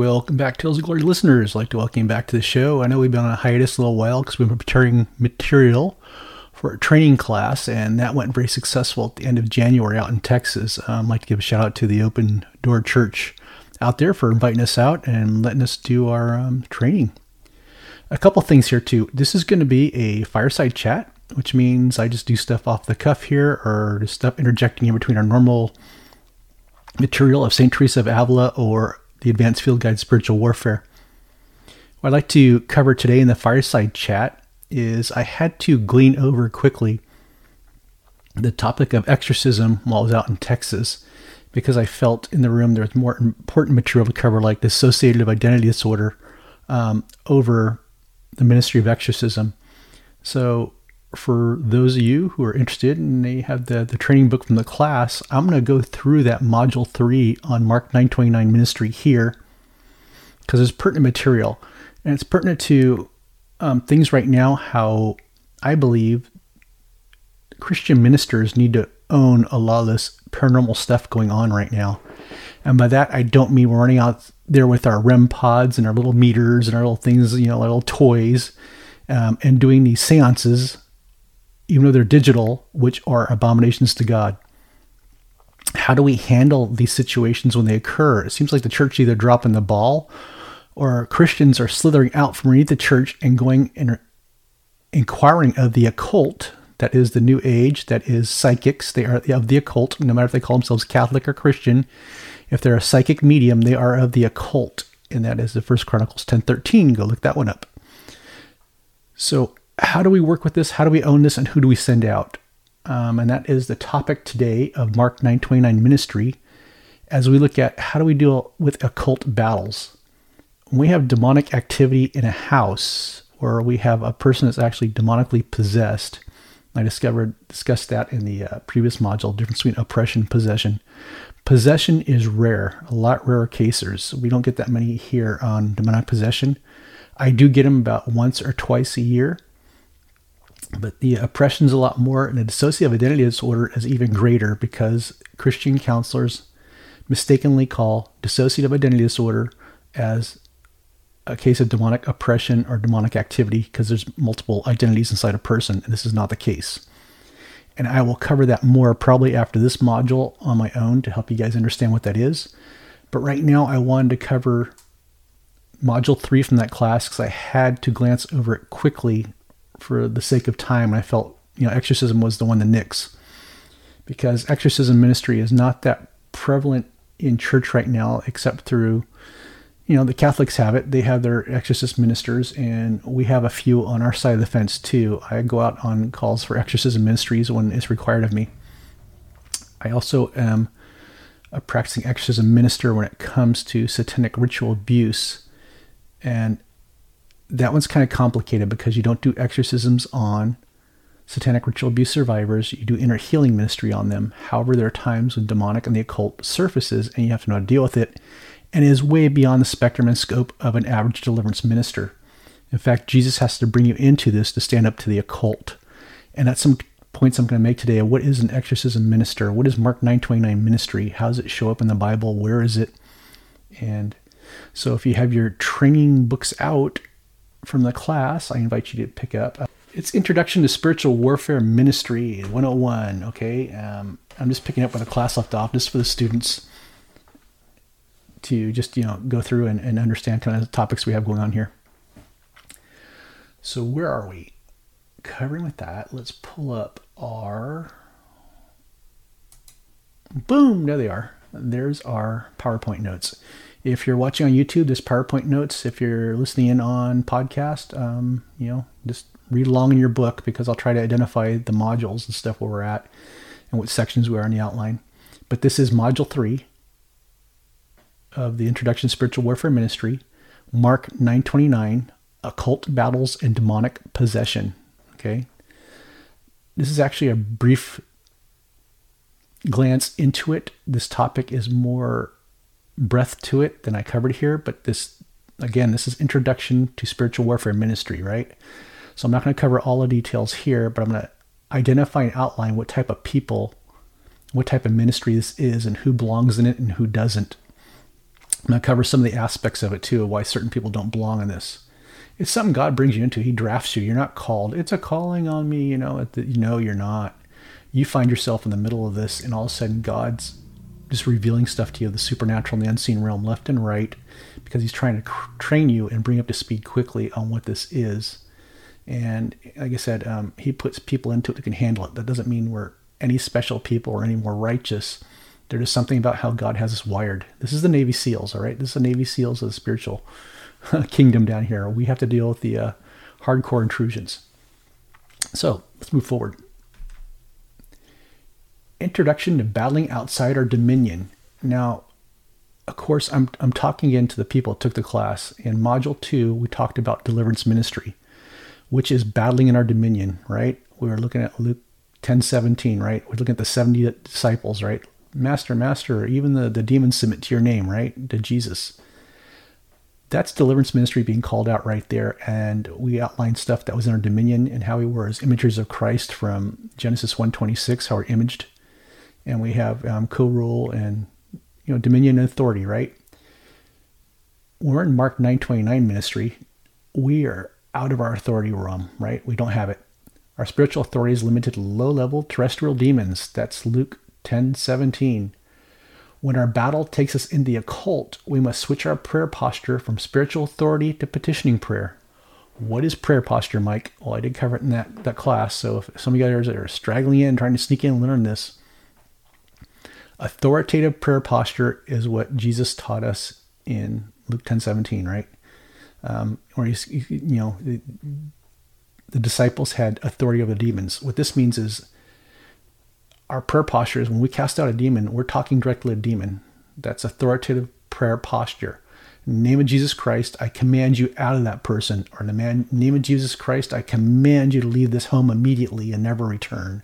Welcome back, Tales of Glory listeners. I'd like to welcome you back to the show. I know we've been on a hiatus a little while because we've been preparing material for a training class, and that went very successful at the end of January out in Texas. Um, I'd like to give a shout out to the Open Door Church out there for inviting us out and letting us do our um, training. A couple things here, too. This is going to be a fireside chat, which means I just do stuff off the cuff here or just stuff interjecting in between our normal material of St. Teresa of Avila or the Advanced Field Guide Spiritual Warfare. What I'd like to cover today in the fireside chat is I had to glean over quickly the topic of exorcism while I was out in Texas because I felt in the room there was more important material to cover, like the dissociative identity disorder, um, over the ministry of exorcism. So, for those of you who are interested and they have the, the training book from the class, I'm going to go through that module three on Mark 929 ministry here because it's pertinent material. And it's pertinent to um, things right now, how I believe Christian ministers need to own a lot of this paranormal stuff going on right now. And by that, I don't mean we're running out there with our REM pods and our little meters and our little things, you know, little toys, um, and doing these seances even though they're digital, which are abominations to God. How do we handle these situations when they occur? It seems like the church either dropping the ball or Christians are slithering out from underneath the church and going and inquiring of the occult, that is the new age, that is psychics, they are of the occult, no matter if they call themselves Catholic or Christian. If they're a psychic medium, they are of the occult, and that is the First Chronicles 10:13. Go look that one up. So how do we work with this? How do we own this? And who do we send out? Um, and that is the topic today of Mark 929 Ministry as we look at how do we deal with occult battles. When we have demonic activity in a house or we have a person that's actually demonically possessed, I discovered discussed that in the uh, previous module, difference between oppression and possession. Possession is rare, a lot rarer cases. We don't get that many here on demonic possession. I do get them about once or twice a year but the oppression is a lot more, and the dissociative identity disorder is even greater because Christian counselors mistakenly call dissociative identity disorder as a case of demonic oppression or demonic activity because there's multiple identities inside a person, and this is not the case. And I will cover that more probably after this module on my own to help you guys understand what that is. But right now, I wanted to cover module three from that class because I had to glance over it quickly for the sake of time. I felt you know exorcism was the one to nix because exorcism ministry is not that prevalent in church right now, except through you know the Catholics have it. They have their exorcist ministers, and we have a few on our side of the fence too. I go out on calls for exorcism ministries when it's required of me. I also am a practicing exorcism minister when it comes to satanic ritual abuse. And that one's kind of complicated because you don't do exorcisms on satanic ritual abuse survivors. You do inner healing ministry on them. However, there are times when demonic and the occult surfaces and you have to know how to deal with it and it is way beyond the spectrum and scope of an average deliverance minister. In fact, Jesus has to bring you into this to stand up to the occult. And that's some points I'm going to make today. What is an exorcism minister? What is Mark 929 ministry? How does it show up in the Bible? Where is it? And so if you have your training books out from the class I invite you to pick up. It's Introduction to Spiritual Warfare Ministry 101. Okay, um, I'm just picking up where the class left off, just for the students to just you know go through and, and understand kind of the topics we have going on here. So where are we? Covering with that, let's pull up our. Boom! There they are. There's our PowerPoint notes. If you're watching on YouTube, there's PowerPoint notes. If you're listening in on podcast, um, you know, just read along in your book because I'll try to identify the modules and stuff where we're at and what sections we are in the outline. But this is module three of the Introduction to Spiritual Warfare Ministry, Mark 929, Occult Battles and Demonic Possession. Okay. This is actually a brief glance into it. This topic is more breadth to it than I covered here, but this, again, this is Introduction to Spiritual Warfare Ministry, right? So I'm not going to cover all the details here, but I'm going to identify and outline what type of people, what type of ministry this is, and who belongs in it and who doesn't. I'm going to cover some of the aspects of it too, of why certain people don't belong in this. It's something God brings you into. He drafts you. You're not called. It's a calling on me, you know. You know you're not. You find yourself in the middle of this, and all of a sudden God's just revealing stuff to you, the supernatural and the unseen realm, left and right, because He's trying to cr- train you and bring up to speed quickly on what this is. And like I said, um, He puts people into it that can handle it. That doesn't mean we're any special people or any more righteous. There's just something about how God has us wired. This is the Navy SEALs, all right? This is the Navy SEALs of the spiritual kingdom down here. We have to deal with the uh, hardcore intrusions. So let's move forward. Introduction to battling outside our dominion. Now, of course, I'm, I'm talking again to the people that took the class. In Module 2, we talked about deliverance ministry, which is battling in our dominion, right? We were looking at Luke 10 17, right? We're looking at the 70 disciples, right? Master, Master, even the, the demons submit to your name, right? To Jesus. That's deliverance ministry being called out right there. And we outlined stuff that was in our dominion and how we were as images of Christ from Genesis 126, how we're imaged. And we have um, co-rule and you know dominion and authority, right? We're in Mark 929 ministry, we are out of our authority realm, right? We don't have it. Our spiritual authority is limited to low level terrestrial demons. That's Luke 10:17. When our battle takes us in the occult, we must switch our prayer posture from spiritual authority to petitioning prayer. What is prayer posture, Mike? Well, I did cover it in that, that class. So if some of you guys are straggling in, trying to sneak in and learn this, authoritative prayer posture is what Jesus taught us in Luke 10:17, right? Um, where he's, you know, the, the disciples had authority over demons. What this means is our prayer posture is when we cast out a demon, we're talking directly to a demon. That's authoritative prayer posture. In the name of Jesus Christ, I command you out of that person. Or in the man, name of Jesus Christ, I command you to leave this home immediately and never return.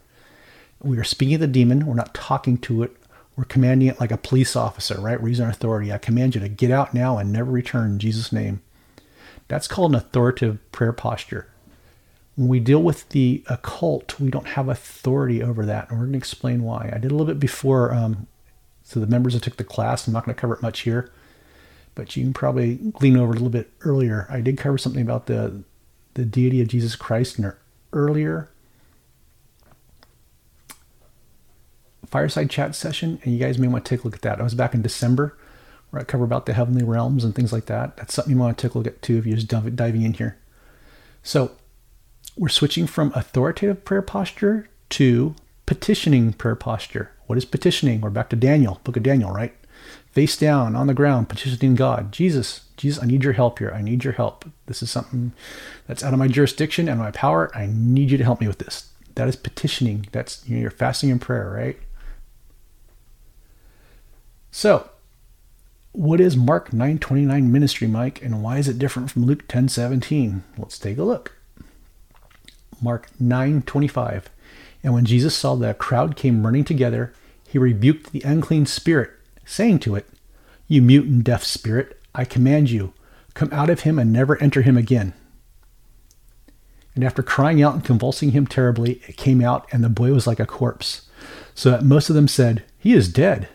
We are speaking to the demon. We're not talking to it. We're commanding it like a police officer, right? We're using authority. I command you to get out now and never return in Jesus' name. That's called an authoritative prayer posture. When we deal with the occult, we don't have authority over that, and we're going to explain why. I did a little bit before, um, so the members that took the class, I'm not going to cover it much here, but you can probably glean over a little bit earlier. I did cover something about the the deity of Jesus Christ in an earlier fireside chat session, and you guys may want to take a look at that. I was back in December where I cover about the heavenly realms and things like that. That's something you want to take a look at too if you're just diving in here. So we're switching from authoritative prayer posture to petitioning prayer posture. What is petitioning? We're back to Daniel, book of Daniel, right? Face down on the ground, petitioning God. Jesus, Jesus, I need your help here. I need your help. This is something that's out of my jurisdiction and my power. I need you to help me with this. That is petitioning. That's you know, you're fasting in prayer, right? So, what is Mark 9:29 ministry, Mike, and why is it different from Luke 10:17? Let's take a look. Mark 9:25. And when Jesus saw that a crowd came running together, he rebuked the unclean spirit, saying to it, "You mute and deaf spirit, I command you, come out of him and never enter him again." And after crying out and convulsing him terribly, it came out, and the boy was like a corpse, so that most of them said, "He is dead."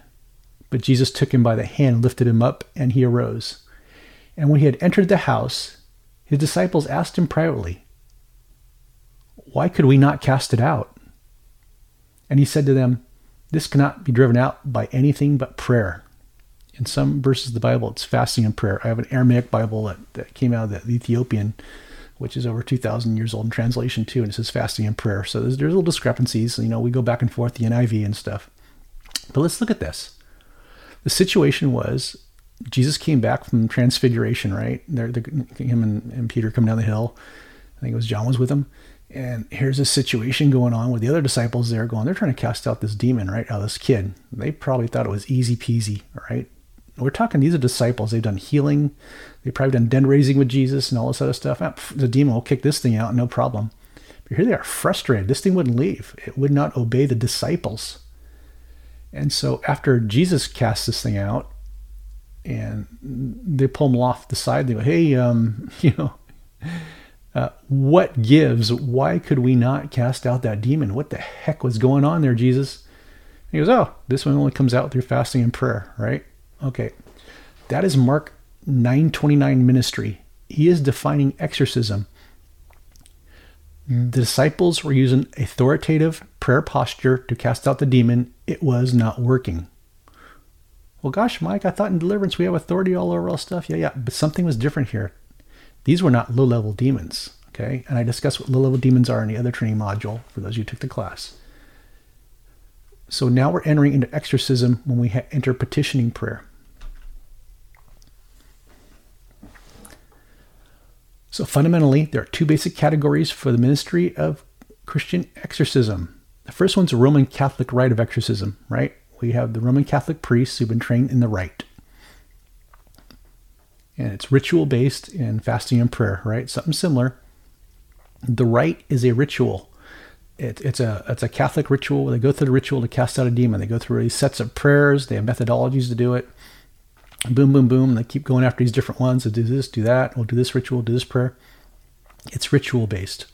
But Jesus took him by the hand, lifted him up, and he arose. And when he had entered the house, his disciples asked him privately, why could we not cast it out? And he said to them, This cannot be driven out by anything but prayer. In some verses of the Bible, it's fasting and prayer. I have an Aramaic Bible that, that came out of the Ethiopian, which is over 2,000 years old in translation too, and it says fasting and prayer. So there's, there's little discrepancies. You know, we go back and forth, the NIV and stuff. But let's look at this. The situation was Jesus came back from transfiguration, right? They're him and, and Peter come down the hill. I think it was John was with him. And here's a situation going on with the other disciples there going, they're trying to cast out this demon, right? Out of this kid. They probably thought it was easy peasy, right? We're talking, these are disciples. They've done healing. They've probably done den raising with Jesus and all this other stuff. Ah, the demon will kick this thing out, no problem. But here they are frustrated. This thing wouldn't leave, it would not obey the disciples. And so after Jesus casts this thing out, and they pull him off the side, they go, hey, um, you know, uh, what gives? Why could we not cast out that demon? What the heck was going on there, Jesus? he goes, Oh, this one only comes out through fasting and prayer, right? Okay. That is Mark 929 ministry. He is defining exorcism. The disciples were using authoritative prayer posture to cast out the demon. It was not working. Well, gosh, Mike, I thought in deliverance we have authority all over all stuff. Yeah, yeah, but something was different here. These were not low level demons, okay? And I discussed what low level demons are in the other training module for those who took the class. So now we're entering into exorcism when we ha- enter petitioning prayer. So fundamentally, there are two basic categories for the ministry of Christian exorcism. The first one's a Roman Catholic rite of exorcism, right? We have the Roman Catholic priests who've been trained in the rite. And it's ritual based in fasting and prayer, right? Something similar. The rite is a ritual. It, it's a it's a Catholic ritual. They go through the ritual to cast out a demon. They go through these sets of prayers. They have methodologies to do it boom, boom, boom. They keep going after these different ones. They do this, do that. We'll do this ritual, do this prayer. It's ritual based.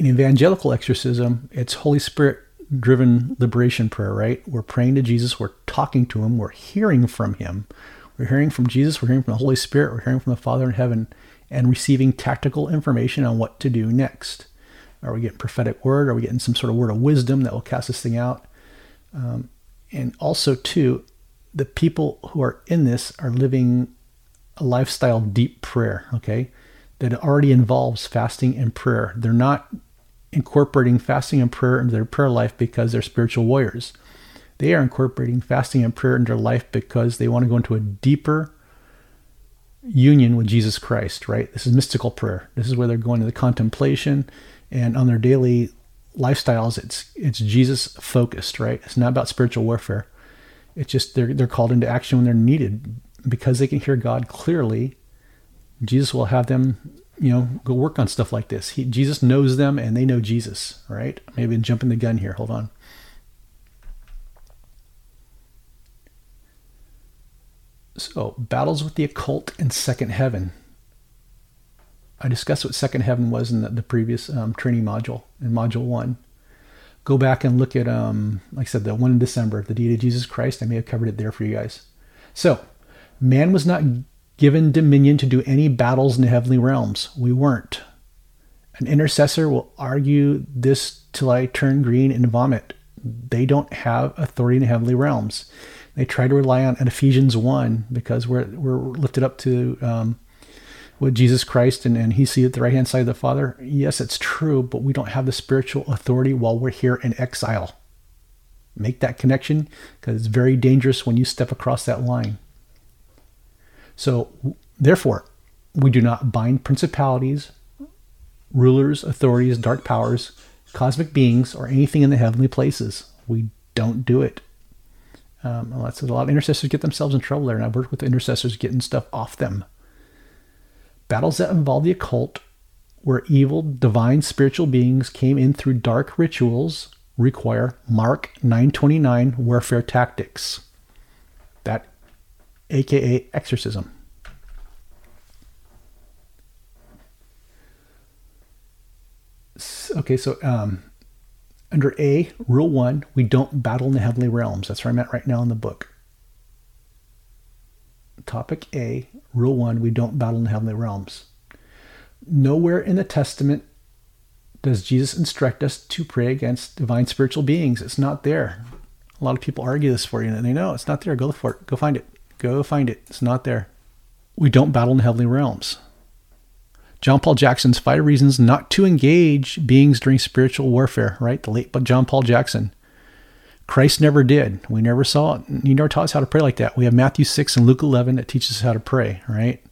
In evangelical exorcism, it's Holy Spirit driven liberation prayer, right? We're praying to Jesus, we're talking to him, we're hearing from him. We're hearing from Jesus, we're hearing from the Holy Spirit, we're hearing from the Father in heaven, and receiving tactical information on what to do next. Are we getting prophetic word? Are we getting some sort of word of wisdom that will cast this thing out? Um, and also too the people who are in this are living a lifestyle of deep prayer okay that already involves fasting and prayer they're not incorporating fasting and prayer into their prayer life because they're spiritual warriors they are incorporating fasting and prayer into their life because they want to go into a deeper union with Jesus Christ, right? This is mystical prayer. This is where they're going to the contemplation and on their daily lifestyles, it's it's Jesus focused, right? It's not about spiritual warfare. It's just they're they're called into action when they're needed because they can hear God clearly. Jesus will have them, you know, go work on stuff like this. He, Jesus knows them and they know Jesus, right? Maybe I'm jumping the gun here. Hold on. So, battles with the occult and second heaven. I discussed what second heaven was in the, the previous um, training module in module one. Go back and look at, um, like I said, the one in December, the deity of Jesus Christ. I may have covered it there for you guys. So, man was not given dominion to do any battles in the heavenly realms. We weren't. An intercessor will argue this till I turn green and vomit. They don't have authority in the heavenly realms. They try to rely on Ephesians 1 because we're, we're lifted up to um, with Jesus Christ and, and he's seated at the right hand side of the Father. Yes, it's true, but we don't have the spiritual authority while we're here in exile. Make that connection because it's very dangerous when you step across that line. So, therefore, we do not bind principalities, rulers, authorities, dark powers, cosmic beings, or anything in the heavenly places. We don't do it. Um, of, a lot of intercessors get themselves in trouble there, and I've worked with intercessors getting stuff off them. Battles that involve the occult, where evil, divine, spiritual beings came in through dark rituals, require Mark 929 warfare tactics. Aka exorcism. Okay, so um, under A, Rule 1, we don't battle in the heavenly realms. That's where I'm at right now in the book. Topic A, Rule 1 We don't battle in the heavenly realms. Nowhere in the Testament does Jesus instruct us to pray against divine spiritual beings. It's not there. A lot of people argue this for you, and they know it's not there. Go for it. Go find it. Go find it. It's not there. We don't battle in heavenly realms. John Paul Jackson's Five Reasons Not to Engage Beings During Spiritual Warfare, right? The late John Paul Jackson. Christ never did. We never saw it. He never taught us how to pray like that. We have Matthew 6 and Luke 11 that teaches us how to pray, right?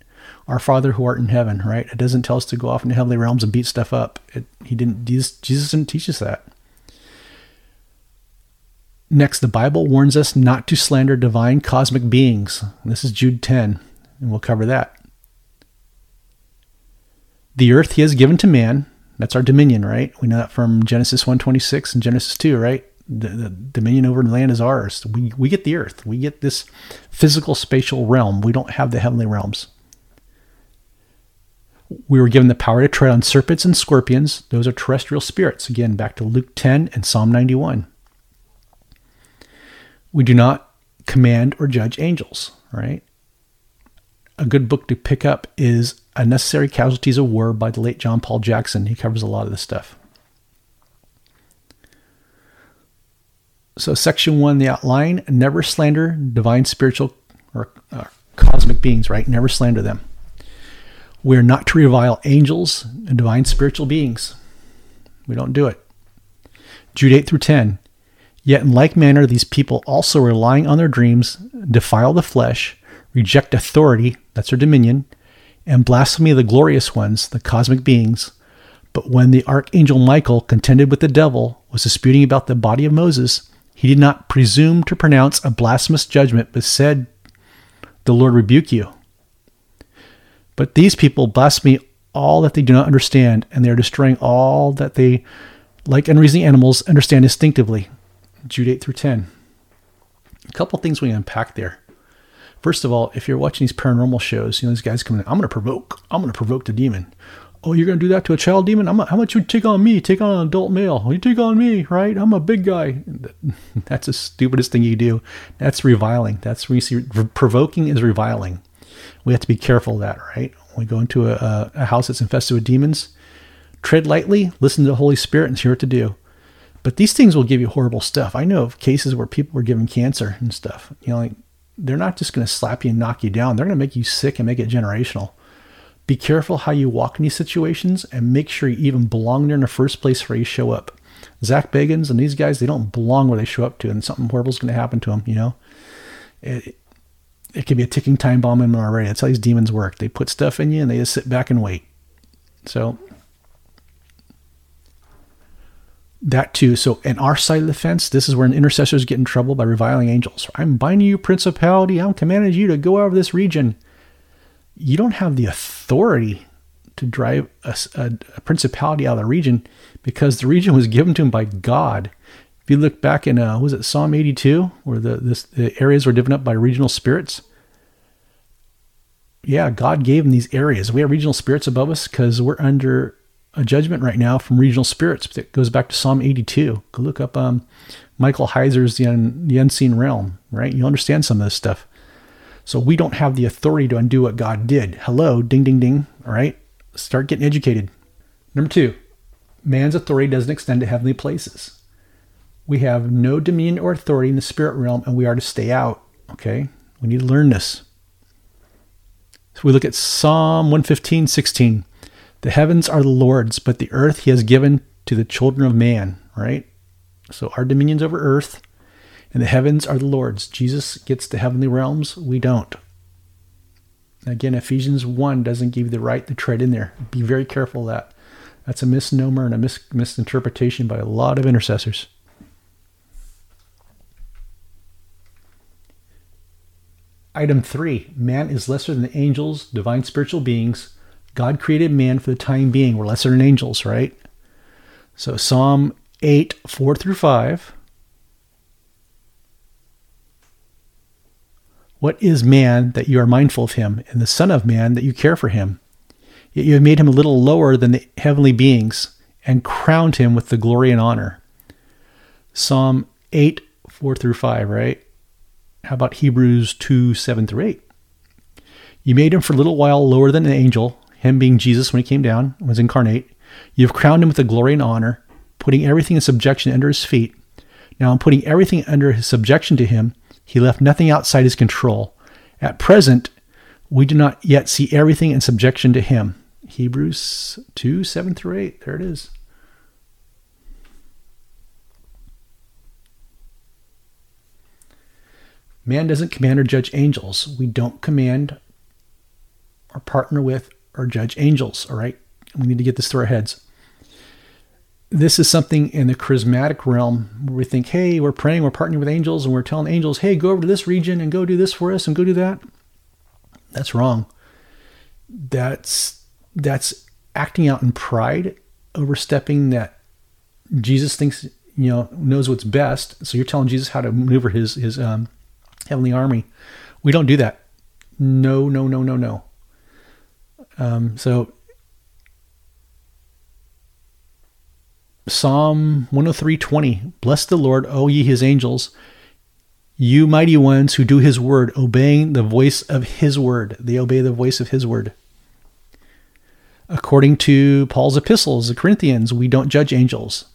Our Father who art in heaven, right? It doesn't tell us to go off into heavenly realms and beat stuff up. It, he didn't. Jesus, Jesus didn't teach us that. Next, the Bible warns us not to slander divine cosmic beings. This is Jude 10, and we'll cover that. The earth he has given to man. That's our dominion, right? We know that from Genesis 1:26 and Genesis 2, right? the, the dominion over the land is ours. We, we get the earth. We get this physical spatial realm. We don't have the heavenly realms. We were given the power to tread on serpents and scorpions. Those are terrestrial spirits. Again, back to Luke 10 and Psalm 91. We do not command or judge angels, right? A good book to pick up is Unnecessary Casualties of War by the late John Paul Jackson. He covers a lot of this stuff. So, section one, the outline never slander divine, spiritual, or uh, cosmic beings, right? Never slander them. We're not to revile angels and divine spiritual beings. We don't do it. Jude 8 through 10. Yet in like manner, these people also relying on their dreams defile the flesh, reject authority, that's their dominion, and blasphemy the glorious ones, the cosmic beings. But when the archangel Michael contended with the devil, was disputing about the body of Moses, he did not presume to pronounce a blasphemous judgment, but said, The Lord rebuke you. But these people blaspheme all that they do not understand, and they are destroying all that they, like unreasoning animals, understand instinctively. Jude 8 through 10. A couple things we unpack there. First of all, if you're watching these paranormal shows, you know, these guys come in, I'm going to provoke, I'm going to provoke the demon oh, you're going to do that to a child demon? I'm, how much you take on me? Take on an adult male. You take on me, right? I'm a big guy. That's the stupidest thing you do. That's reviling. That's re- provoking is reviling. We have to be careful of that, right? When we go into a, a house that's infested with demons, tread lightly, listen to the Holy Spirit, and see what to do. But these things will give you horrible stuff. I know of cases where people were given cancer and stuff. You know, like they're not just going to slap you and knock you down. They're going to make you sick and make it generational. Be careful how you walk in these situations and make sure you even belong there in the first place where you show up. Zak Bagans and these guys, they don't belong where they show up to, and something horrible is going to happen to them, you know? It, it could be a ticking time bomb in them already. That's how these demons work. They put stuff in you and they just sit back and wait. So, that too. So, in our side of the fence, this is where intercessors get in trouble by reviling angels. I'm binding you, principality. I'm commanding you to go out of this region you don't have the authority to drive a, a, a, principality out of the region because the region was given to him by God. If you look back in, uh, was it Psalm 82, where the, this, the areas were given up by regional spirits? Yeah, God gave them these areas. We have regional spirits above us because we're under a judgment right now from regional spirits that goes back to Psalm 82. Go look up um, Michael Heiser's the, Un, the Unseen Realm, right? You'll understand some of this stuff. So we don't have the authority to undo what God did. Hello, ding, ding, ding. All right, start getting educated. Number two, man's authority doesn't extend to heavenly places. We have no dominion or authority in the spirit realm, and we are to stay out. Okay, we need to learn this. So we look at Psalm 115, 16. The heavens are the Lord's, but the earth he has given to the children of man, right? So our dominions over earth and the heavens are the Lord's. Jesus gets the heavenly realms. We don't. Again, Ephesians 1 doesn't give you the right to tread in there. Be very careful of that. That's a misnomer and a mis- misinterpretation by a lot of intercessors. Item 3 Man is lesser than the angels, divine spiritual beings. God created man for the time being. We're lesser than angels, right? So Psalm 8, 4 through 5. What is man that you are mindful of him, and the Son of Man that you care for him? Yet you have made him a little lower than the heavenly beings, and crowned him with the glory and honor. Psalm 8, 4 through 5, right? How about Hebrews 2, 7 through 8? You made him for a little while lower than an angel, him being Jesus when he came down, was incarnate. You have crowned him with the glory and honor, putting everything in subjection under his feet. Now I'm putting everything under his subjection to him he left nothing outside his control. At present, we do not yet see everything in subjection to him. Hebrews 2 7 through 8. There it is. Man doesn't command or judge angels. We don't command or partner with or judge angels, all right? We need to get this through our heads this is something in the charismatic realm where we think, hey, we're praying, we're partnering with angels, and we're telling angels, hey, go over to this region and go do this for us and go do that. That's wrong. That's that's acting out in pride, overstepping that Jesus thinks you know knows what's best. So you're telling Jesus how to maneuver his his um, heavenly army. We don't do that. No, no, no, no, no. Um, so Psalm 103:20 Bless the Lord, O ye his angels, You mighty ones who do his word, obeying the voice of his word. They obey the voice of his word. According to Paul's epistles, the Corinthians, we don't judge angels.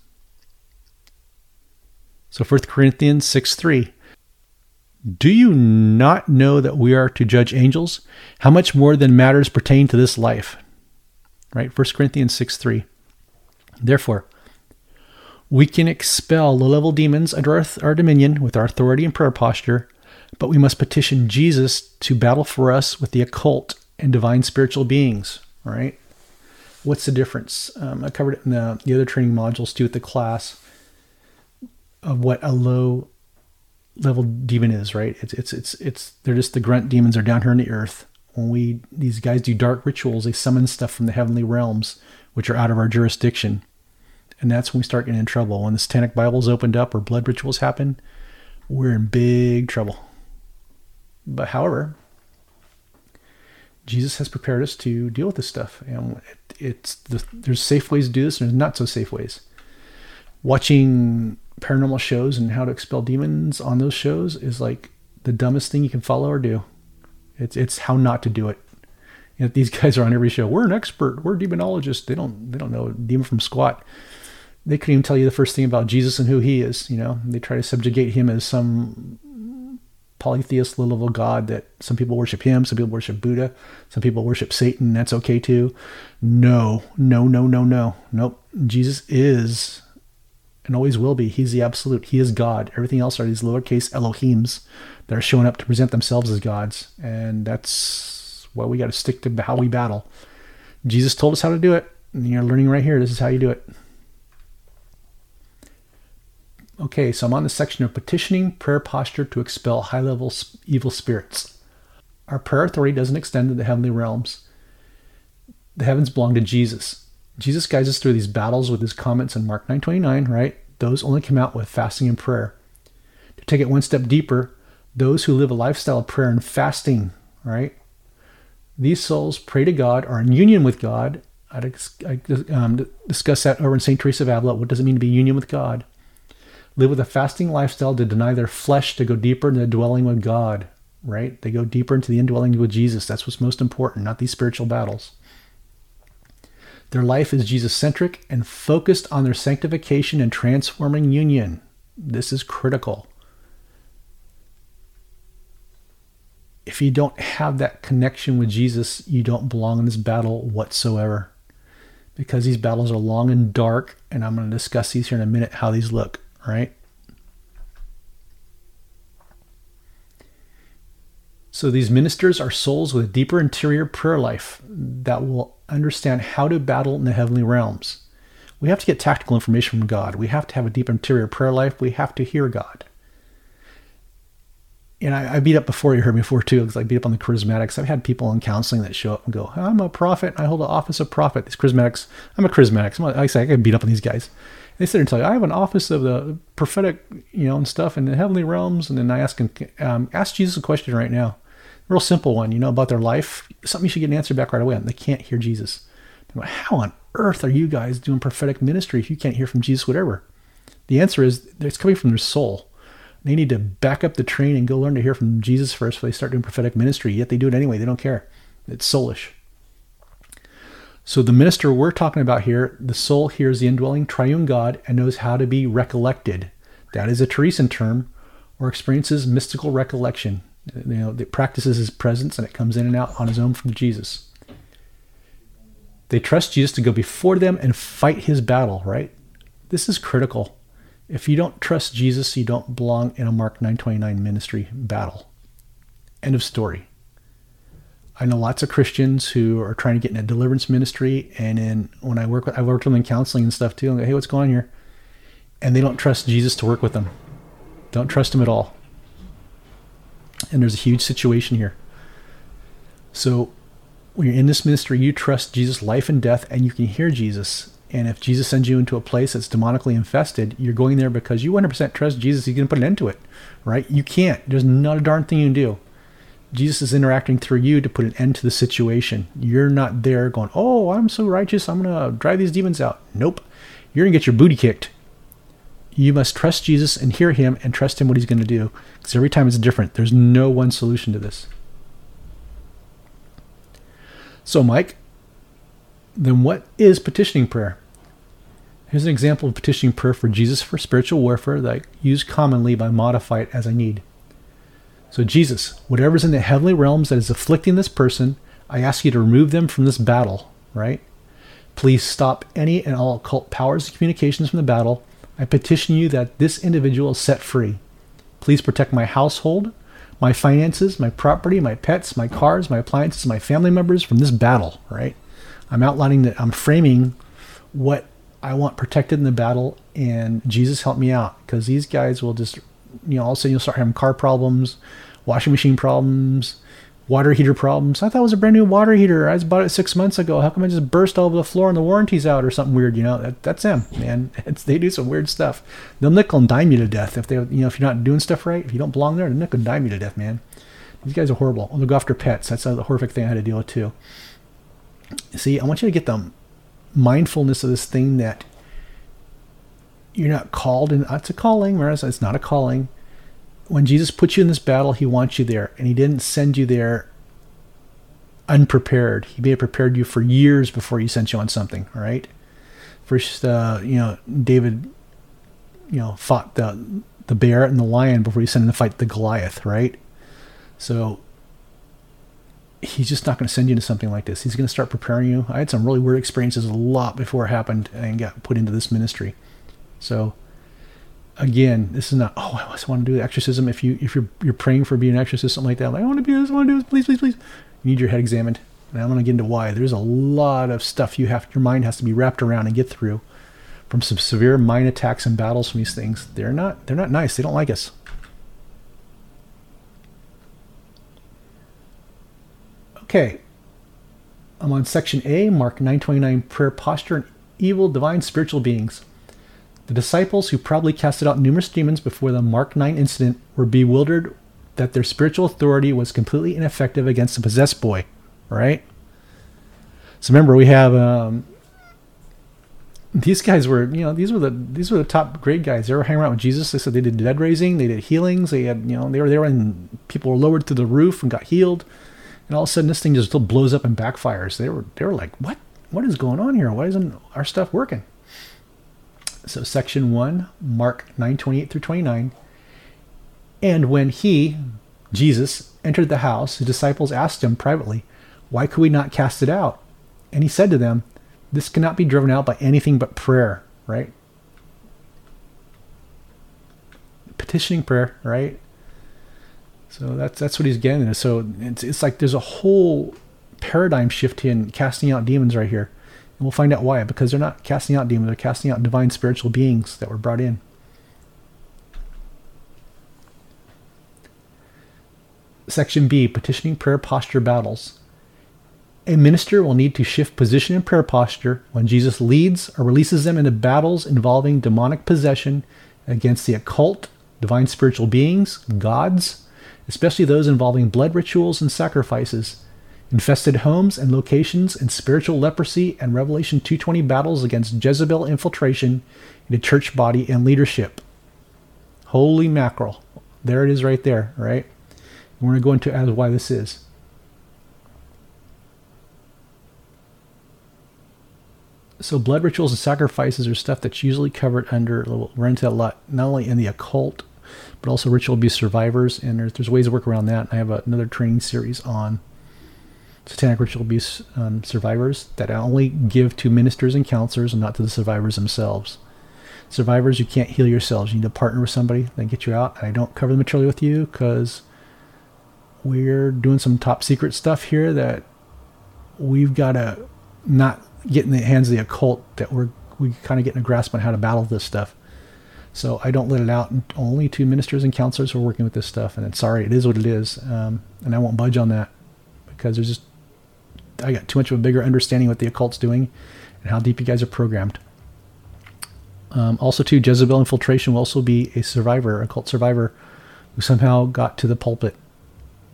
So 1 Corinthians 6 3. Do you not know that we are to judge angels? How much more than matters pertain to this life? Right? 1 Corinthians 6 3. Therefore, we can expel low level demons under our, our dominion with our authority and prayer posture, but we must petition Jesus to battle for us with the occult and divine spiritual beings. All right? What's the difference? Um, I covered it in the, the other training modules too with the class of what a low level demon is, right? It's it's it's it's they're just the grunt demons are down here on the earth. When we these guys do dark rituals, they summon stuff from the heavenly realms, which are out of our jurisdiction. And that's when we start getting in trouble. When the satanic Bible's opened up or blood rituals happen, we're in big trouble. But however, Jesus has prepared us to deal with this stuff, and it, it's the, there's safe ways to do this, and there's not so safe ways. Watching paranormal shows and how to expel demons on those shows is like the dumbest thing you can follow or do. It's it's how not to do it. You know, these guys are on every show. We're an expert. We're demonologists. They don't they don't know demon from squat. They couldn't even tell you the first thing about Jesus and who he is. You know, they try to subjugate him as some polytheist low level god that some people worship him, some people worship Buddha, some people worship Satan. That's okay too. No, no, no, no, no, nope. Jesus is and always will be. He's the absolute. He is God. Everything else are these lowercase Elohims that are showing up to present themselves as gods. And that's why we got to stick to how we battle. Jesus told us how to do it. And you're learning right here. This is how you do it. Okay, so I'm on the section of petitioning prayer posture to expel high level evil spirits. Our prayer authority doesn't extend to the heavenly realms. The heavens belong to Jesus. Jesus guides us through these battles with his comments in Mark 9:29, right? Those only come out with fasting and prayer. To take it one step deeper, those who live a lifestyle of prayer and fasting, right? These souls pray to God, are in union with God. I um, discuss that over in St. Teresa of Avila. What does it mean to be union with God? Live with a fasting lifestyle to deny their flesh to go deeper into the dwelling with God, right? They go deeper into the indwelling with Jesus. That's what's most important, not these spiritual battles. Their life is Jesus centric and focused on their sanctification and transforming union. This is critical. If you don't have that connection with Jesus, you don't belong in this battle whatsoever. Because these battles are long and dark, and I'm going to discuss these here in a minute how these look, right? So these ministers are souls with a deeper interior prayer life that will understand how to battle in the heavenly realms. We have to get tactical information from God. We have to have a deep interior prayer life. We have to hear God. And I, I beat up before, you heard me before too, because I beat up on the charismatics. I've had people in counseling that show up and go, I'm a prophet. I hold an office of prophet. These charismatics, I'm a charismatic. I'm say, I can beat up on these guys. They sit there and tell you, I have an office of the prophetic, you know, and stuff in the heavenly realms. And then I ask, um, ask Jesus a question right now real simple one, you know, about their life, something you should get an answer back right away on. They can't hear Jesus. How on earth are you guys doing prophetic ministry if you can't hear from Jesus, whatever? The answer is it's coming from their soul. They need to back up the train and go learn to hear from Jesus first before they start doing prophetic ministry. Yet they do it anyway. They don't care. It's soulish. So the minister we're talking about here, the soul hears the indwelling triune God and knows how to be recollected. That is a Teresan term, or experiences mystical recollection. You know, that practices his presence and it comes in and out on his own from Jesus. They trust Jesus to go before them and fight his battle, right? This is critical. If you don't trust Jesus, you don't belong in a Mark 929 ministry battle. End of story. I know lots of Christians who are trying to get in a deliverance ministry, and in when I work with, I worked with them in counseling and stuff too. And go, hey, what's going on here? And they don't trust Jesus to work with them. Don't trust him at all and there's a huge situation here. So when you're in this ministry, you trust Jesus' life and death, and you can hear Jesus. And if Jesus sends you into a place that's demonically infested, you're going there because you 100% trust Jesus. He's going to put an end to it, right? You can't. There's not a darn thing you can do. Jesus is interacting through you to put an end to the situation. You're not there going, oh, I'm so righteous. I'm going to drive these demons out. Nope. You're going to get your booty kicked. You must trust Jesus and hear him and trust him what he's going to do. Because every time it's different. There's no one solution to this. So, Mike, then what is petitioning prayer? Here's an example of petitioning prayer for Jesus for spiritual warfare that I use commonly I modify it as I need. So, Jesus, whatever's in the heavenly realms that is afflicting this person, I ask you to remove them from this battle, right? Please stop any and all occult powers and communications from the battle. I petition you that this individual is set free. Please protect my household, my finances, my property, my pets, my cars, my appliances, my family members from this battle, right? I'm outlining that I'm framing what I want protected in the battle, and Jesus help me out because these guys will just, you know, all of a sudden you'll start having car problems, washing machine problems, water heater problems. I thought it was a brand new water heater. I just bought it six months ago. How come I just burst all over the floor and the warranty's out or something weird? You know, that, that's them, man. It's, they do some weird stuff. They'll nickel and dime you to death if they, you know, if you're not doing stuff right. If you don't belong there, they'll nickel and dime you to death, man. These guys are horrible. They'll go after pets. That's the horrific thing I had to deal with too. See, I want you to get the mindfulness of this thing that you're not called, and it's a calling, whereas it's not a calling when Jesus puts you in this battle, he wants you there, and he didn't send you there unprepared. He may have prepared you for years before he sent you on something. All right. First, uh, you know, David, you know, fought the the bear and the lion before he sent him to fight the Goliath. Right. So he's just not going to send you into something like this. He's going to start preparing you. I had some really weird experiences a lot before it happened and got put into this ministry. So again, this is not. Oh, I just want to do the exorcism. If you if you're you're praying for being an exorcist, something like that, like I want to be this, I want to do this, please, please, please. You need your head examined. And I'm going to get into why. There's a lot of stuff you have. Your mind has to be wrapped around and get through. From some severe mind attacks and battles from these things, they're not they're not nice. They don't like us. Okay, I'm on section A, Mark 9:29, prayer posture and evil divine spiritual beings. The disciples, who probably casted out numerous demons before the Mark 9 incident, were bewildered that their spiritual authority was completely ineffective against the possessed boy. Right? So remember, we have um, these guys were, you know, these were the these were the top grade guys. They were hanging around with Jesus. They said they did dead raising, they did healings. They had, you know, they were there when people were lowered to the roof and got healed. And all of a sudden, this thing just blows up and backfires. They were they were like, what? What is going on here? Why isn't our stuff working? So section 1, Mark 9:28 through 29. And when he, Jesus, entered the house, his disciples asked him privately, "Why could we not cast it out?" And he said to them, "This cannot be driven out by anything but prayer." Right? Petitioning prayer, right? So that's that's what he's getting at. So it's it's like there's a whole paradigm shift in casting out demons right here. And we'll find out why. Because they're not casting out demons, they're casting out divine spiritual beings that were brought in. Section B Petitioning Prayer Posture Battles. A minister will need to shift position and prayer posture when Jesus leads or releases them into battles involving demonic possession against the occult, divine spiritual beings, gods, especially those involving blood rituals and sacrifices, infested homes and locations and spiritual leprosy and Revelation 220 battles against Jezebel infiltration into church body and leadership. Holy mackerel. There it is right there, right? we're going to go into as why this is. So blood rituals and sacrifices are stuff that's usually covered under, we'll run into a lot, not only in the occult, but also ritual abuse survivors. And there's, there's ways to work around that. I have another training series on satanic ritual abuse um, survivors that I only give to ministers and counselors and not to the survivors themselves. Survivors, you can't heal yourselves. You need to partner with somebody that get you out. I don't cover the material with you because we're doing some top secret stuff here that we've got to not get in the hands of the occult that we're we kind of getting a grasp on how to battle this stuff. So I don't let it out only to ministers and counselors who are working with this stuff. And sorry, it is what it is, um, and I won't budge on that because there's just I got too much of a bigger understanding what the occult's doing and how deep you guys are programmed. Um, also, too, Jezebel infiltration will also be a survivor, a cult survivor, who somehow got to the pulpit.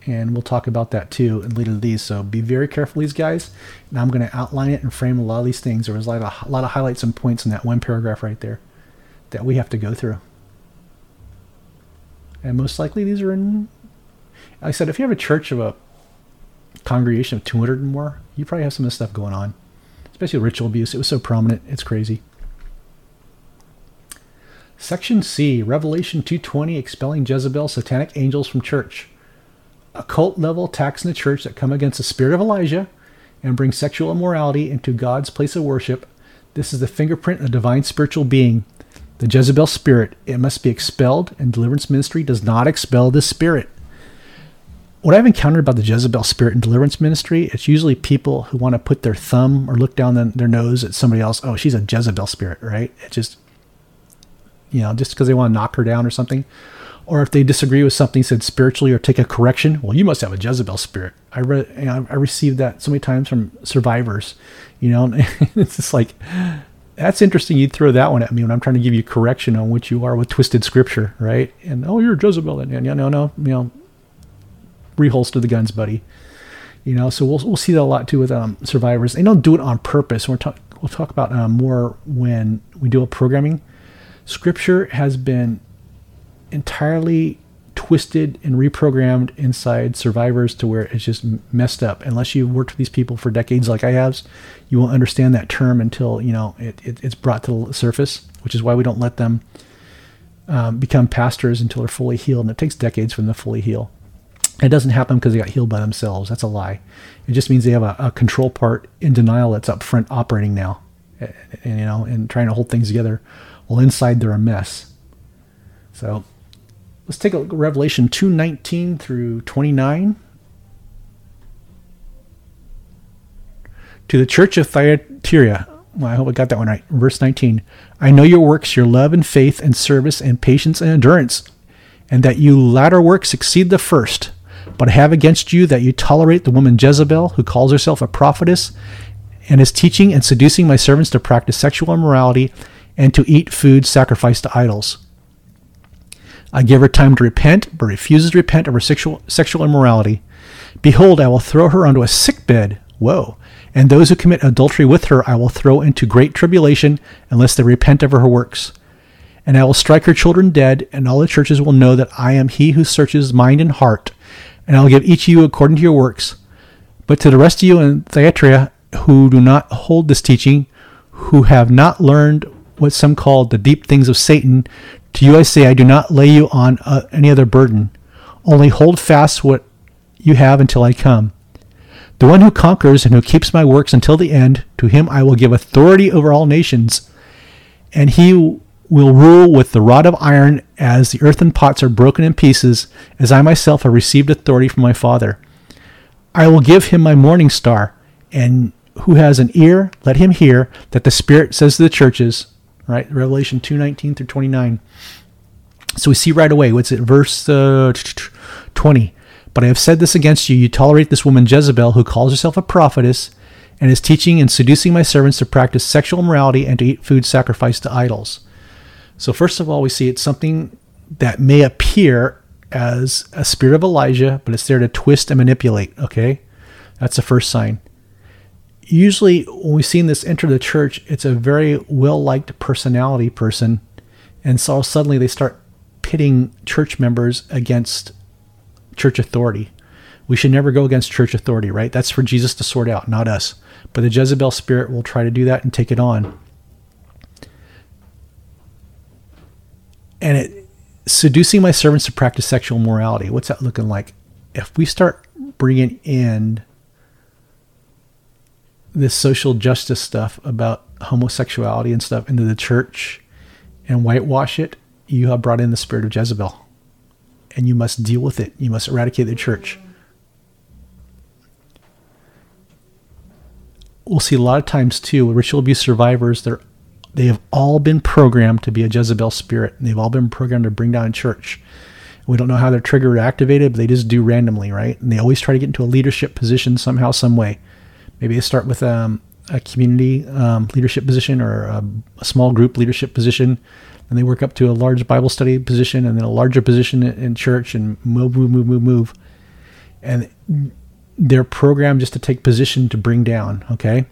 And we'll talk about that too in later these. So be very careful, these guys. And I'm going to outline it and frame a lot of these things. There was a lot of, a lot of highlights and points in that one paragraph right there. that we have to go through. And most likely these are in, I said, if you have a church of a congregation of 200 or more, you probably have some of this stuff going on, especially ritual abuse. It was so prominent, it's crazy. Section C, Revelation 220, expelling Jezebel, satanic angels from church. Occult level attacks in the church that come against the spirit of Elijah and bring sexual immorality into God's place of worship. This is the fingerprint of a divine spiritual being. The Jezebel spirit, it must be expelled, and deliverance ministry does not expel this spirit. What I've encountered about the Jezebel spirit in deliverance ministry, it's usually people who want to put their thumb or look down their nose at somebody else. Oh, she's a Jezebel spirit, right? It just you know, just because they want to knock her down or something. Or if they disagree with something said spiritually or take a correction, well, you must have a Jezebel spirit. I read, you know, I received that so many times from survivors, you know, it's just like, that's interesting. You'd throw that one at me when I'm trying to give you correction on what you are with twisted scripture, right? And oh, you're Jezebel, and no, no, no, you know, reholster the guns, buddy. You know, so we'll we'll see that a lot too with um, survivors. They don't do it on purpose. We're talk, we'll talk about um, more when we do a programming Scripture has been entirely twisted and reprogrammed inside survivors to where it's just messed up. Unless you've worked with these people for decades, like I have, you won't understand that term until you know it, it, it's brought to the surface. Which is why we don't let them um, become pastors until they're fully healed, and it takes decades for them to fully heal. It doesn't happen because they got healed by themselves. That's a lie. It just means they have a, a control part in denial that's up front operating now, and, and you know, and trying to hold things together well, inside they're a mess. So let's take a look at Revelation 2:19 through 29. To the church of Thyatira, well, I hope I got that one right. Verse 19. I know your works, your love and faith and service and patience and endurance, and that you latter works exceed the first. But I have against you that you tolerate the woman Jezebel, who calls herself a prophetess, and is teaching and seducing my servants to practice sexual immorality and to eat food sacrificed to idols. I give her time to repent, but refuses to repent of her sexual, sexual immorality. Behold, I will throw her onto a sick bed. Woe! And those who commit adultery with her I will throw into great tribulation, unless they repent of her works. And I will strike her children dead, and all the churches will know that I am he who searches mind and heart, and I will give each of you according to your works. But to the rest of you in Thyatira who do not hold this teaching, who have not learned what some call the deep things of Satan, to you I say, I do not lay you on uh, any other burden. Only hold fast what you have until I come. The one who conquers and who keeps my works until the end, to him I will give authority over all nations, and he will rule with the rod of iron as the earthen pots are broken in pieces, as I myself have received authority from my Father. I will give him my morning star, and who has an ear, let him hear that the Spirit says to the churches, right? Revelation 2:19 through 29. So we see right away, what's it, verse uh, 20. But I have said this against you. You tolerate this woman Jezebel, who calls herself a prophetess, and is teaching and seducing my servants to practice sexual immorality and to eat food sacrificed to idols. So, first of all, we see it's something that may appear as a spirit of Elijah, but it's there to twist and manipulate, okay? That's the first sign usually when we've seen this enter the church, it's a very well liked personality person. And so suddenly they start pitting church members against church authority. We should never go against church authority, right? That's for Jesus to sort out, not us. But the Jezebel spirit will try to do that and take it on. And it seducing my servants to practice sexual morality. What's that looking like? If we start bringing in this social justice stuff about homosexuality and stuff into the church and whitewash it, you have brought in the spirit of Jezebel. And you must deal with it. You must eradicate the church. We'll see a lot of times too, ritual abuse survivors, they're they have all been programmed to be a Jezebel spirit. And they've all been programmed to bring down church. We don't know how they're triggered or activated, but they just do randomly, right? And they always try to get into a leadership position somehow, some way. Maybe they start with um, a community um, leadership position or a, a, small group leadership position, and they work up to a large Bible study position and then a larger position in, in church and move, move, move, move, move. And they're programmed just to take position to bring down, okay?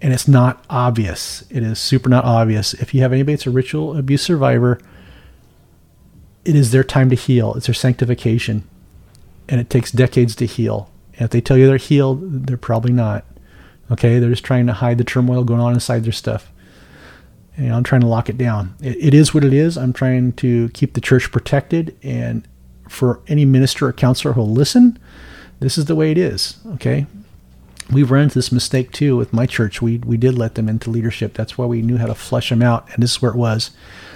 And it's not obvious. It is super not obvious. If you have anybody that's a ritual abuse survivor, it is their time to heal. It's their sanctification, and it takes decades to heal. And if they tell you they're healed, they're probably not. Okay, they're just trying to hide the turmoil going on inside their stuff. And I'm trying to lock it down. It, it is what it is. I'm trying to keep the church protected, and for any minister or counselor who'll listen, this is the way it is. Okay, we've run into this mistake too with my church. We we did let them into leadership. That's why we knew how to flush them out, and this is where it was.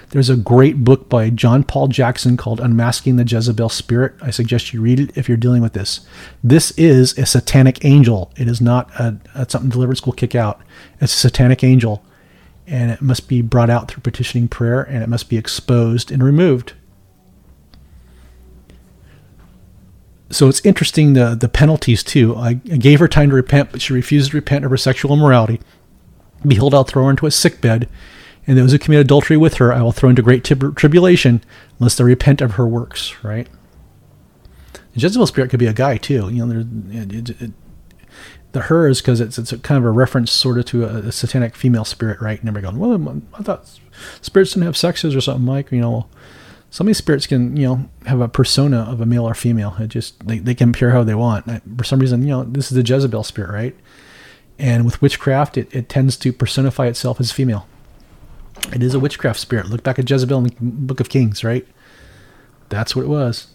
There's a great book by John Paul Jackson called Unmasking the Jezebel Spirit. I suggest you read it if you're dealing with this. This is a satanic angel. It is not a, a something deliverance will kick out. It's a satanic angel, and it must be brought out through petitioning prayer, and it must be exposed and removed. So it's interesting the the penalties too. I, I, gave her time to repent, but she refused to repent of her sexual immorality. Behold, I'll throw her into a sick bed, and those who commit adultery with her I will throw into great tib- tribulation, unless they repent of her works. Right. The Jezebel spirit could be a guy too. You know, it, it, it, the her is because it's it's kind of a reference sort of to a, a satanic female spirit, right? And everybody going, well, I thought spirits didn't have sexes or something, Mike. You know, some of these spirits can you know have a persona of a male or female. It just they, they can appear how they want. For some reason you know this is the jezebel spirit right? And with witchcraft it, it tends to personify itself as female. It is a witchcraft spirit. Look back at jezebel in the book of kings right? That's what it was.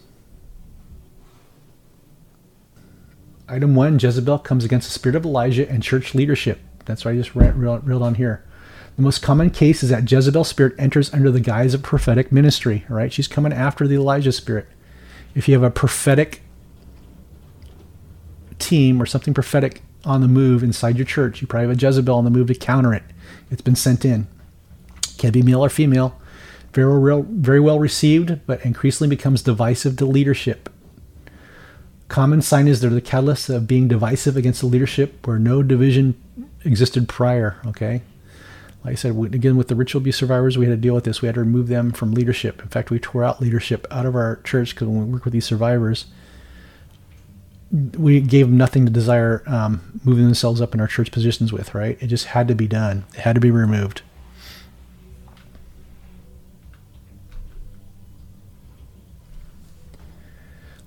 Item one jezebel comes against the spirit of elijah and church leadership. That's what i just read on here the most common case is that Jezebel spirit enters under the guise of prophetic ministry, right? She's coming after the Elijah spirit. If you have a prophetic team or something prophetic on the move inside your church, you probably have a Jezebel on the move to counter it. It's been sent in. Can be male or female. Very well, very well received, but increasingly becomes divisive to leadership. Common sign is they're the catalyst of being divisive against the leadership where no division existed prior. Okay, like I said, we, again, with the ritual abuse survivors, we had to deal with this. We had to remove them from leadership. In fact, we tore out leadership out of our church because when we work with these survivors, we gave them nothing to desire um, moving themselves up in our church positions with, right? It just had to be done, it had to be removed.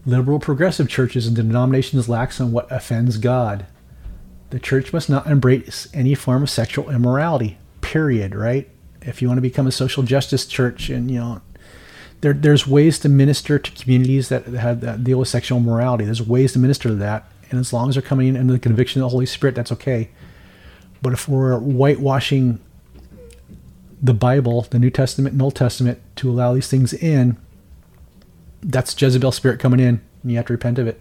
Liberal progressive churches and denominations lax on what offends God. The church must not embrace any form of sexual immorality period, right? If you want to become a social justice church and, you know, there, there's ways to minister to communities that have that deal with sexual morality. There's ways to minister to that. And as long as they're coming in under the conviction of the Holy Spirit, that's okay. But if we're whitewashing the Bible, the New Testament and Old Testament, to allow these things in, that's Jezebel spirit coming in, and you have to repent of it.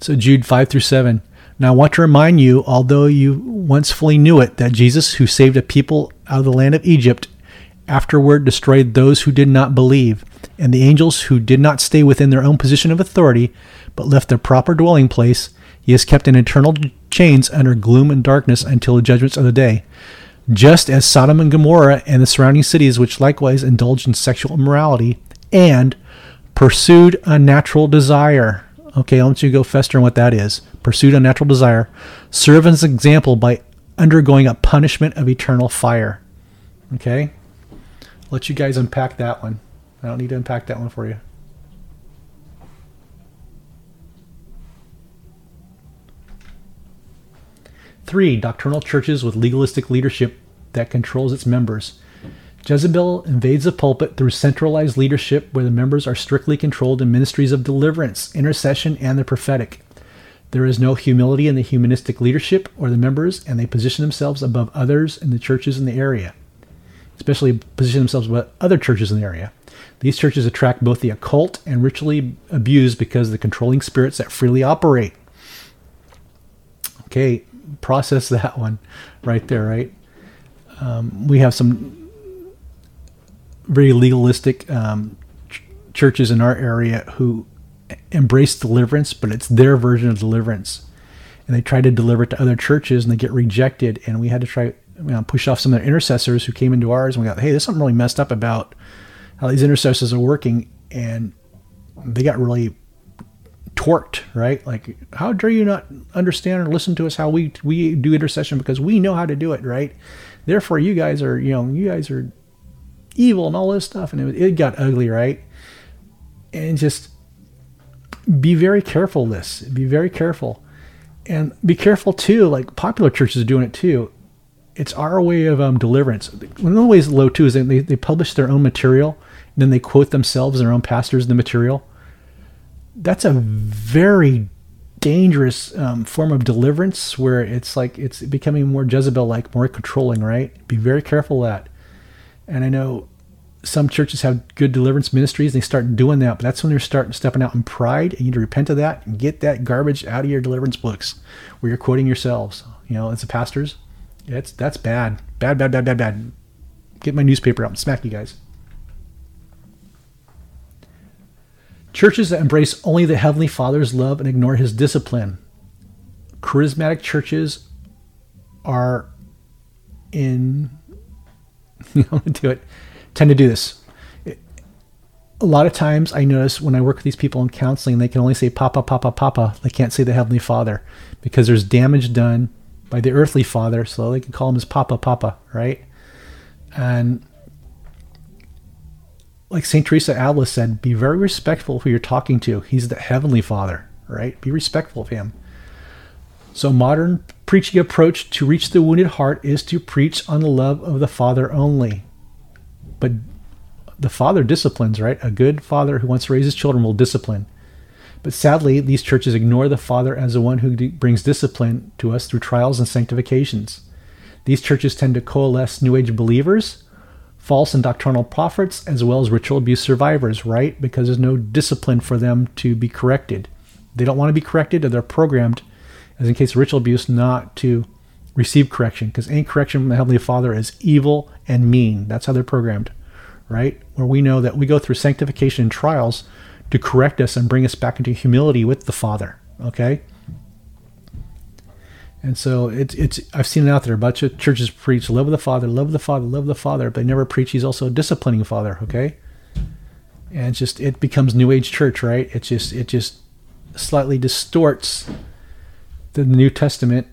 So Jude 5 through 7. Now, I want to remind you, although you once fully knew it, that Jesus, who saved a people out of the land of Egypt, afterward destroyed those who did not believe, and the angels who did not stay within their own position of authority, but left their proper dwelling place, he has kept in eternal chains under gloom and darkness until the judgments of the day. Just as Sodom and Gomorrah and the surrounding cities, which likewise indulged in sexual immorality and pursued unnatural desire. Okay, I want you to go fester on what that is pursued natural desire, serve as an example by undergoing a punishment of eternal fire. Okay? let you guys unpack that one. I don't need to unpack that one for you. Three, doctrinal churches with legalistic leadership that controls its members. Jezebel invades the pulpit through centralized leadership where the members are strictly controlled in ministries of deliverance, intercession, and the prophetic. There is no humility in the humanistic leadership or the members, and they position themselves above others in the churches in the area, especially position themselves above other churches in the area. These churches attract both the occult and ritually abused because of the controlling spirits that freely operate. Okay, process that one right there, right? Um, we have some very legalistic um, ch- churches in our area who embrace deliverance, but it's their version of deliverance. And they try to deliver it to other churches and they get rejected. And we had to try you know, push off some of their intercessors who came into ours and we got, hey, there's something really messed up about how these intercessors are working. And they got really torqued, right? Like, how dare you not understand or listen to us how we we do intercession because we know how to do it, right? Therefore, you guys are, you know, you guys are evil and all this stuff, and it, it got ugly, right? And just be very careful. This, be very careful, and be careful too. Like popular churches are doing it too. It's our way of um, deliverance. One of the ways low too is they they publish their own material, and then they quote themselves and their own pastors in the material that's a very dangerous um, form of deliverance where it's like it's becoming more Jezebel like, more controlling, right? Be very careful of that. And I know some churches have good deliverance ministries, and they start doing that, but that's when they're starting stepping out in pride. And you need to repent of that and get that garbage out of your deliverance books where you're quoting yourselves. You know, as the pastors, it's that's bad. Bad, bad, bad, bad, bad. Get my newspaper out and smack you guys. Churches that embrace only the Heavenly Father's love and ignore His discipline. Charismatic churches are in, you know, do it, tend to do this. a lot of times I notice when I work with these people in counseling, they can only say Papa, Papa, Papa. They can't say the Heavenly Father because there's damage done by the earthly father, so they can call him as Papa, Papa, right? And like St. Teresa Avila said, be very respectful who you're talking to. He's the Heavenly Father, right? Be respectful of him. So, modern preaching approach to reach the wounded heart is to preach on the love of the Father only. But the Father disciplines, right? A good father who wants to raise his children will discipline. But sadly, these churches ignore the Father as the one who brings discipline to us through trials and sanctifications. These churches tend to coalesce New Age believers false and doctrinal prophets as well as ritual abuse survivors, right? Because there's no discipline for them to be corrected. They don't want to be corrected, or they're programmed, as in case of ritual abuse, not to receive correction. Because any correction from the Heavenly Father is evil and mean. That's how they're programmed, right? Where we know that we go through sanctification and trials to correct us and bring us back into humility with the Father, okay? And so it's it's I've seen it out there. A bunch of churches preach love of the Father, love of the Father, love of the Father, but they never preach He's also a disciplining Father. Okay, and just it becomes New Age church, right? It just it just slightly distorts the New Testament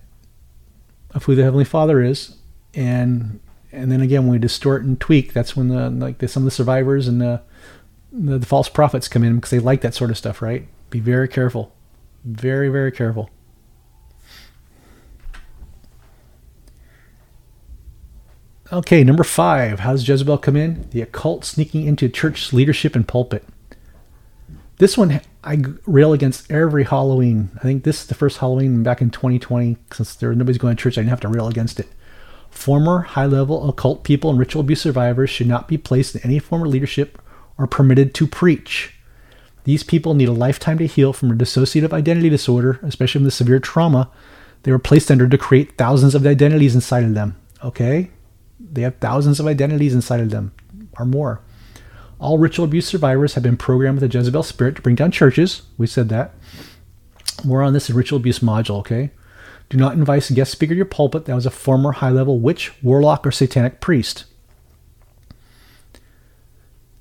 of who the Heavenly Father is, and and then again when we distort and tweak, that's when the like the, some of the survivors and the, the the false prophets come in because they like that sort of stuff, right? Be very careful, very very careful. Okay, number five. How does Jezebel come in? The occult sneaking into church leadership and pulpit. This one I rail against every Halloween. I think this is the first Halloween back in 2020. Since there nobody's going to church, I didn't have to rail against it. Former high-level occult people and ritual abuse survivors should not be placed in any form of leadership or permitted to preach. These people need a lifetime to heal from a dissociative identity disorder, especially from the severe trauma they were placed under to create thousands of identities inside of them. Okay? They have thousands of identities inside of them, or more. All ritual abuse survivors have been programmed with the Jezebel spirit to bring down churches. We said that. More on this ritual abuse module, okay? Do not invite a guest speaker to your pulpit that was a former high level witch, warlock, or satanic priest.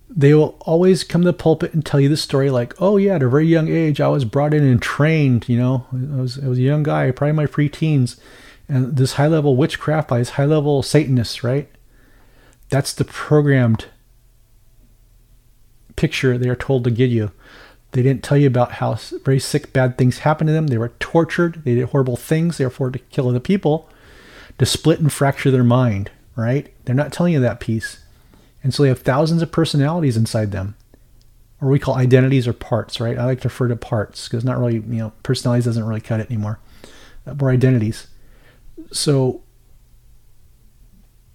They will always come to the pulpit and tell you the story like, oh, yeah, at a very young age, I was brought in and trained. You know, I was, I was a young guy, probably my preteens and this high level witchcraft by these high level Satanists, right? That's the programmed picture they are told to give you. They didn't tell you about how very sick, bad things happened to them. They were tortured. They did horrible things, therefore, to kill other people, to split and fracture their mind, right? They're not telling you that piece. And so they have thousands of personalities inside them, or we call identities or parts, right? I like to refer to parts because not really, you know, personalities doesn't really cut it anymore. Uh, more identities so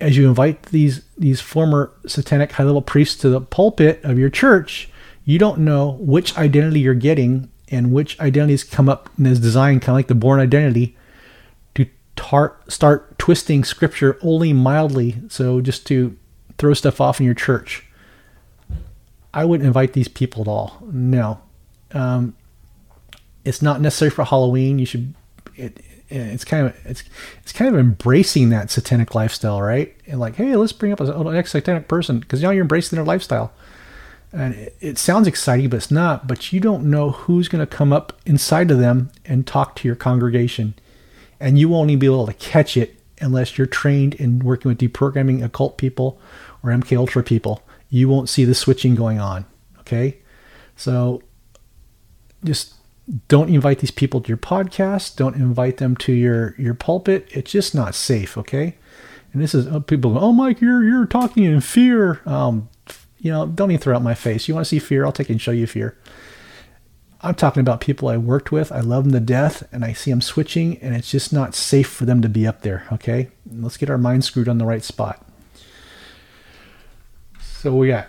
as you invite these these former satanic high level priests to the pulpit of your church, you don't know which identity you're getting and which identities come up in this design, kind of like the Bourne Identity, to tar- start twisting scripture only mildly, so just to throw stuff off in your church. I wouldn't invite these people at all. No, um, it's not necessary for Halloween. You should. It, it's kind of it's it's kind of embracing that satanic lifestyle, right? And like, hey, let's bring up an ex satanic person because now you're embracing their lifestyle. And it, it sounds exciting, but it's not. But you don't know who's going to come up inside of them and talk to your congregation. And you won't even be able to catch it unless you're trained in working with deprogramming occult people or MK Ultra people. You won't see the switching going on. Okay? So just don't invite these people to your podcast. Don't invite them to your your pulpit. It's just not safe. Okay? And this is uh, people. Go, oh, Mike, you're you're talking in fear. Um, you know, don't even throw out my face. You want to see fear? I'll take and show you fear. I'm talking about people I worked with. I love them to death, and I see them switching, and it's just not safe for them to be up there. Okay, let's get our mind screwed on the right spot. So we got.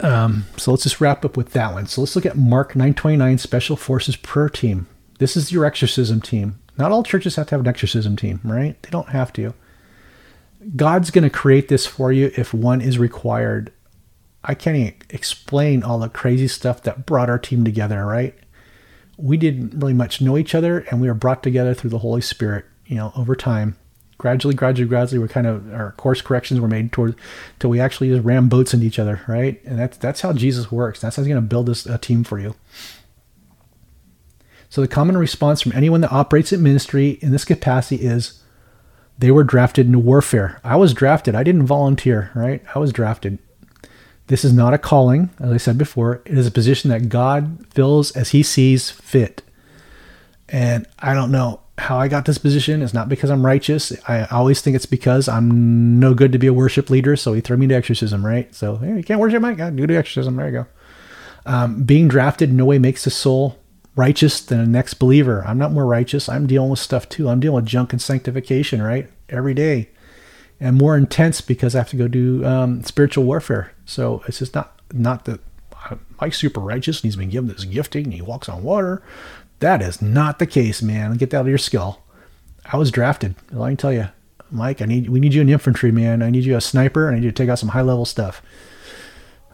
Um, so let's just wrap up with that one. So let's look at Mark 929 Special Forces Prayer Team. This is your exorcism team. Not all churches have to have an exorcism team, right? They don't have to. God's going to create this for you if one is required. I can't even explain all the crazy stuff that brought our team together, right? We didn't really much know each other and we were brought together through the Holy Spirit, you know, over time. Gradually, gradually, gradually, we're kind of our course corrections were made toward till we actually just ram boats into each other, right? And that's that's how Jesus works. That's how he's going to build this a team for you. So the common response from anyone that operates at ministry in this capacity is they were drafted into warfare. I was drafted. I didn't volunteer, right? I was drafted. This is not a calling, as I said before. It is a position that God fills as he sees fit. And I don't know how I got this position. It's not because I'm righteous. I always think it's because I'm no good to be a worship leader. So he threw me to exorcism, right? So hey, you can't worship, Mike. Do the exorcism. There you go. Um, being drafted no way makes the soul righteous than a next believer. I'm not more righteous. I'm dealing with stuff too. I'm dealing with junk and sanctification, right? Every day. And more intense because I have to go do um, spiritual warfare. So it's just not not that Mike's super righteous and he's been given this gifting and he walks on water. That is not the case, man. Get that out of your skull. I was drafted. All I can tell you, Mike, I need we need you in infantry, man. I need you a sniper. I need you to take out some high level stuff.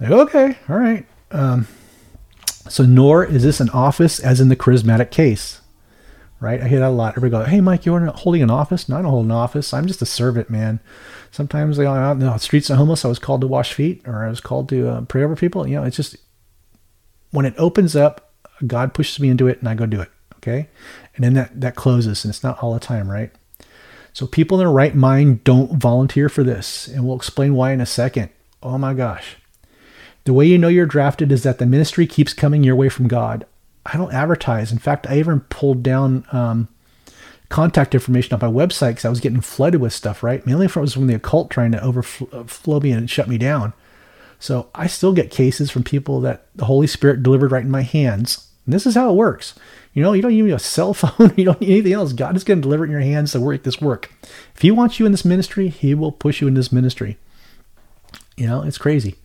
Like, okay, all right. Um, so nor is this an office as in the charismatic case. Right? I hear that a lot. Everybody go, hey, Mike, you're holding an office? No, I don't hold an office. I'm just a servant, man. Sometimes they out in the streets of homeless, I was called to wash feet or I was called to uh, pray over people. You know, it's just when it opens up, God pushes me into it and I go do it. Okay. And then that, that closes and it's not all the time, right? So people in their right mind don't volunteer for this. And we'll explain why in a second. Oh my gosh. The way you know you're drafted is that the ministry keeps coming your way from God. I don't advertise. In fact, I even pulled down um, contact information on my website because I was getting flooded with stuff, right? Mainly from, it was from the occult trying to overflow me and shut me down. So I still get cases from people that the Holy Spirit delivered right in my hands. And this is how it works. You know, you don't need a cell phone. You don't need anything else. God is going to deliver it in your hands to work this work. If He wants you in this ministry, He will push you in this ministry. You know, it's crazy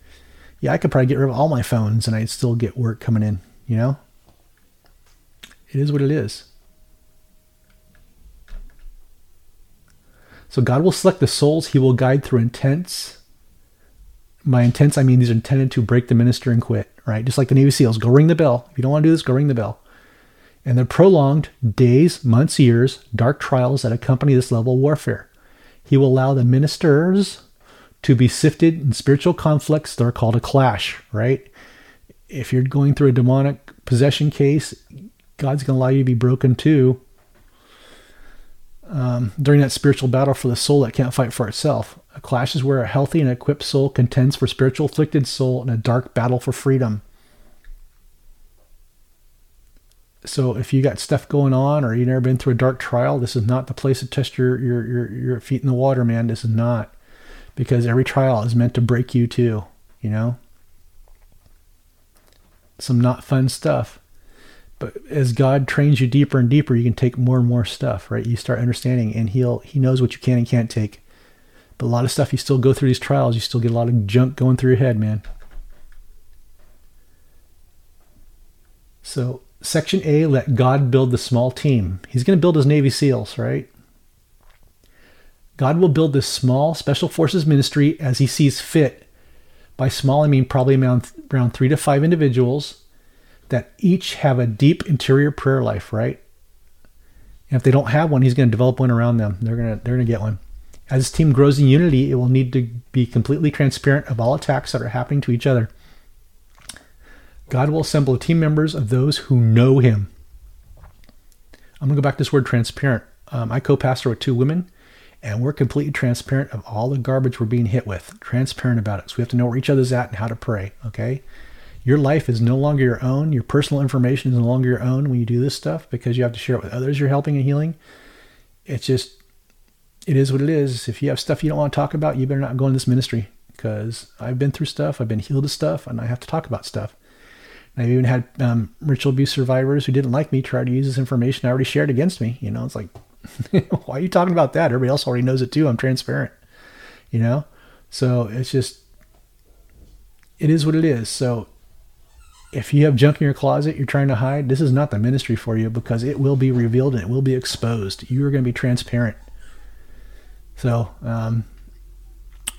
yeah, I could probably get rid of all my phones and I'd still get work coming in, you know? It is what it is. So God will select the souls he will guide through intense. By intense, I mean these are intended to break the minister and quit, right? Just like the Navy SEALs. Go ring the bell. If you don't want to do this, go ring the bell. And the prolonged days, months, years, dark trials that accompany this level of warfare. He will allow the ministers to be sifted in spiritual conflicts. They're called a clash, right? If you're going through a demonic possession case, God's going to allow you to be broken too um, during that spiritual battle for the soul that can't fight for itself. A clash is where a healthy and equipped soul contends for spiritual afflicted soul in a dark battle for freedom. So if you got stuff going on or you've never been through a dark trial, this is not the place to test your your your, your feet in the water, man. This is not because every trial is meant to break you too, you know? Some not fun stuff. But as God trains you deeper and deeper, you can take more and more stuff, right? You start understanding and he'll he knows what you can and can't take. But a lot of stuff you still go through these trials, you still get a lot of junk going through your head, man. So section A, let God build the small team. He's going to build his Navy SEALs, right? God will build this small special forces ministry as he sees fit. By small, I mean probably around, around three to five individuals that each have a deep interior prayer life, right? And if they don't have one, he's going to develop one around them. They're going to they're going to get one. As this team grows in unity, it will need to be completely transparent of all attacks that are happening to each other. God will assemble team members of those who know Him. I'm going to go back to this word transparent. Um, I co pastor with two women, and we're completely transparent of all the garbage we're being hit with. Transparent about it. So we have to know where each other's at and how to pray, okay? Your life is no longer your own. Your personal information is no longer your own when you do this stuff because you have to share it with others you're helping and healing. It's just, it is what it is. If you have stuff you don't want to talk about, you better not go in this ministry because I've been through stuff, I've been healed of stuff, and I have to talk about stuff. And I've even had um, ritual abuse survivors who didn't like me try to use this information I already shared against me. You know, it's like, why are you talking about that? Everybody else already knows it too. I'm transparent, you know? So it's just, it is what it is. So if you have junk in your closet you're trying to hide, this is not the ministry for you because it will be revealed and it will be exposed. You are going to be transparent. So, um,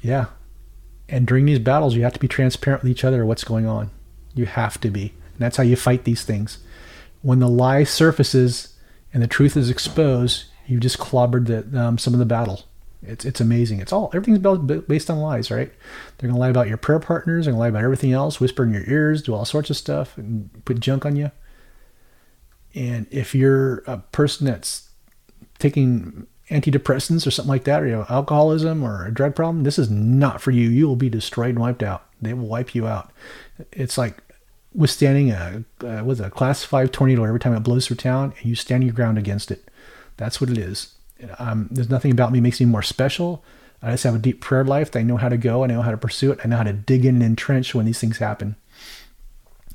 yeah. And during these battles, you have to be transparent with each other what's going on. You have to be. And that's how you fight these things. When the lie surfaces and the truth is exposed, you've just clobbered the, um, some of the battle. It's it's amazing. It's all everything's based on lies, right? They're gonna lie about your prayer partners. They're gonna lie about everything else. Whisper in your ears, do all sorts of stuff, and put junk on you. And if you're a person that's taking antidepressants or something like that, or you have alcoholism or a drug problem, this is not for you. You will be destroyed and wiped out. They will wipe you out. It's like withstanding a uh, with a class five tornado every time it blows through town, and you stand your ground against it. That's what it is. Um, there's nothing about me makes me more special. I just have a deep prayer life. I know how to go. I know how to pursue it. I know how to dig in and entrench when these things happen.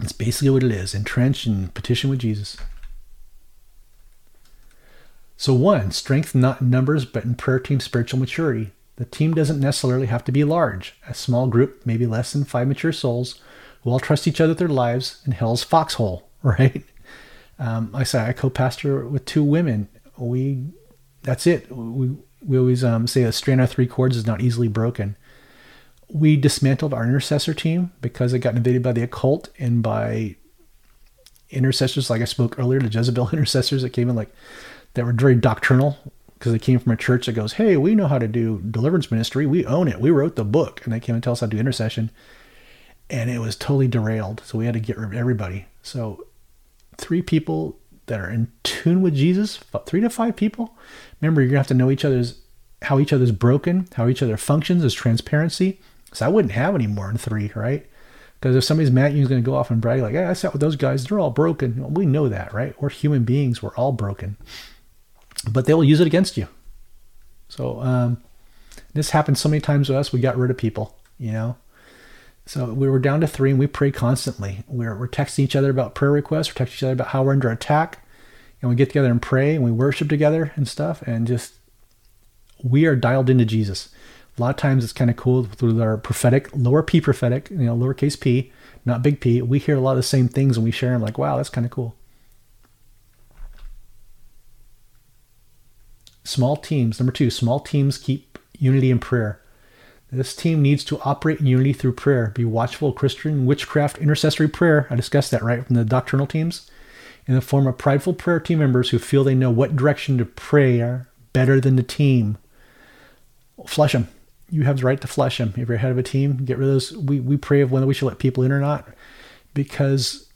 It's basically what it is entrench and petition with Jesus. So, one, strength not in numbers, but in prayer team spiritual maturity. The team doesn't necessarily have to be large. A small group, maybe less than five mature souls, who all trust each other with their lives in hell's foxhole, right? Um, I say I co pastor with two women. We that's it. We, we always um, say a strand of three chords is not easily broken. We dismantled our intercessor team because it got invaded by the occult and by intercessors, like I spoke earlier, the Jezebel intercessors that came in like that were very doctrinal because they came from a church that goes, "Hey, we know how to do deliverance ministry. We own it. We wrote the book." And they came and tell us how to do intercession, and it was totally derailed. So we had to get rid of everybody. So three people that are in tune with Jesus, three to five people. Remember, you're gonna have to know each other's how each other's broken, how each other functions as transparency. So I wouldn't have any more than three, right? Because if somebody's mad at you, going to go off and brag like, "Hey, I sat with those guys; they're all broken." Well, we know that, right? We're human beings; we're all broken, but they will use it against you. So um, this happened so many times with us. We got rid of people, you know. So we were down to three, and we pray constantly. We're, we're texting each other about prayer requests. We're texting each other about how we're under attack, and we get together and pray, and we worship together and stuff. And just we are dialed into Jesus. A lot of times it's kind of cool through our prophetic, lower P prophetic, you know, lowercase P, not big P. We hear a lot of the same things, and we share them. Like, wow, that's kind of cool. Small teams. Number two, small teams keep unity in prayer. This team needs to operate in unity through prayer. Be watchful, Christian witchcraft, intercessory prayer. I discussed that right from the doctrinal teams. In the form of prideful prayer team members who feel they know what direction to pray better than the team. Flush them. You have the right to flush them. If you're head of a team, get rid of those. We, we pray of whether we should let people in or not. Because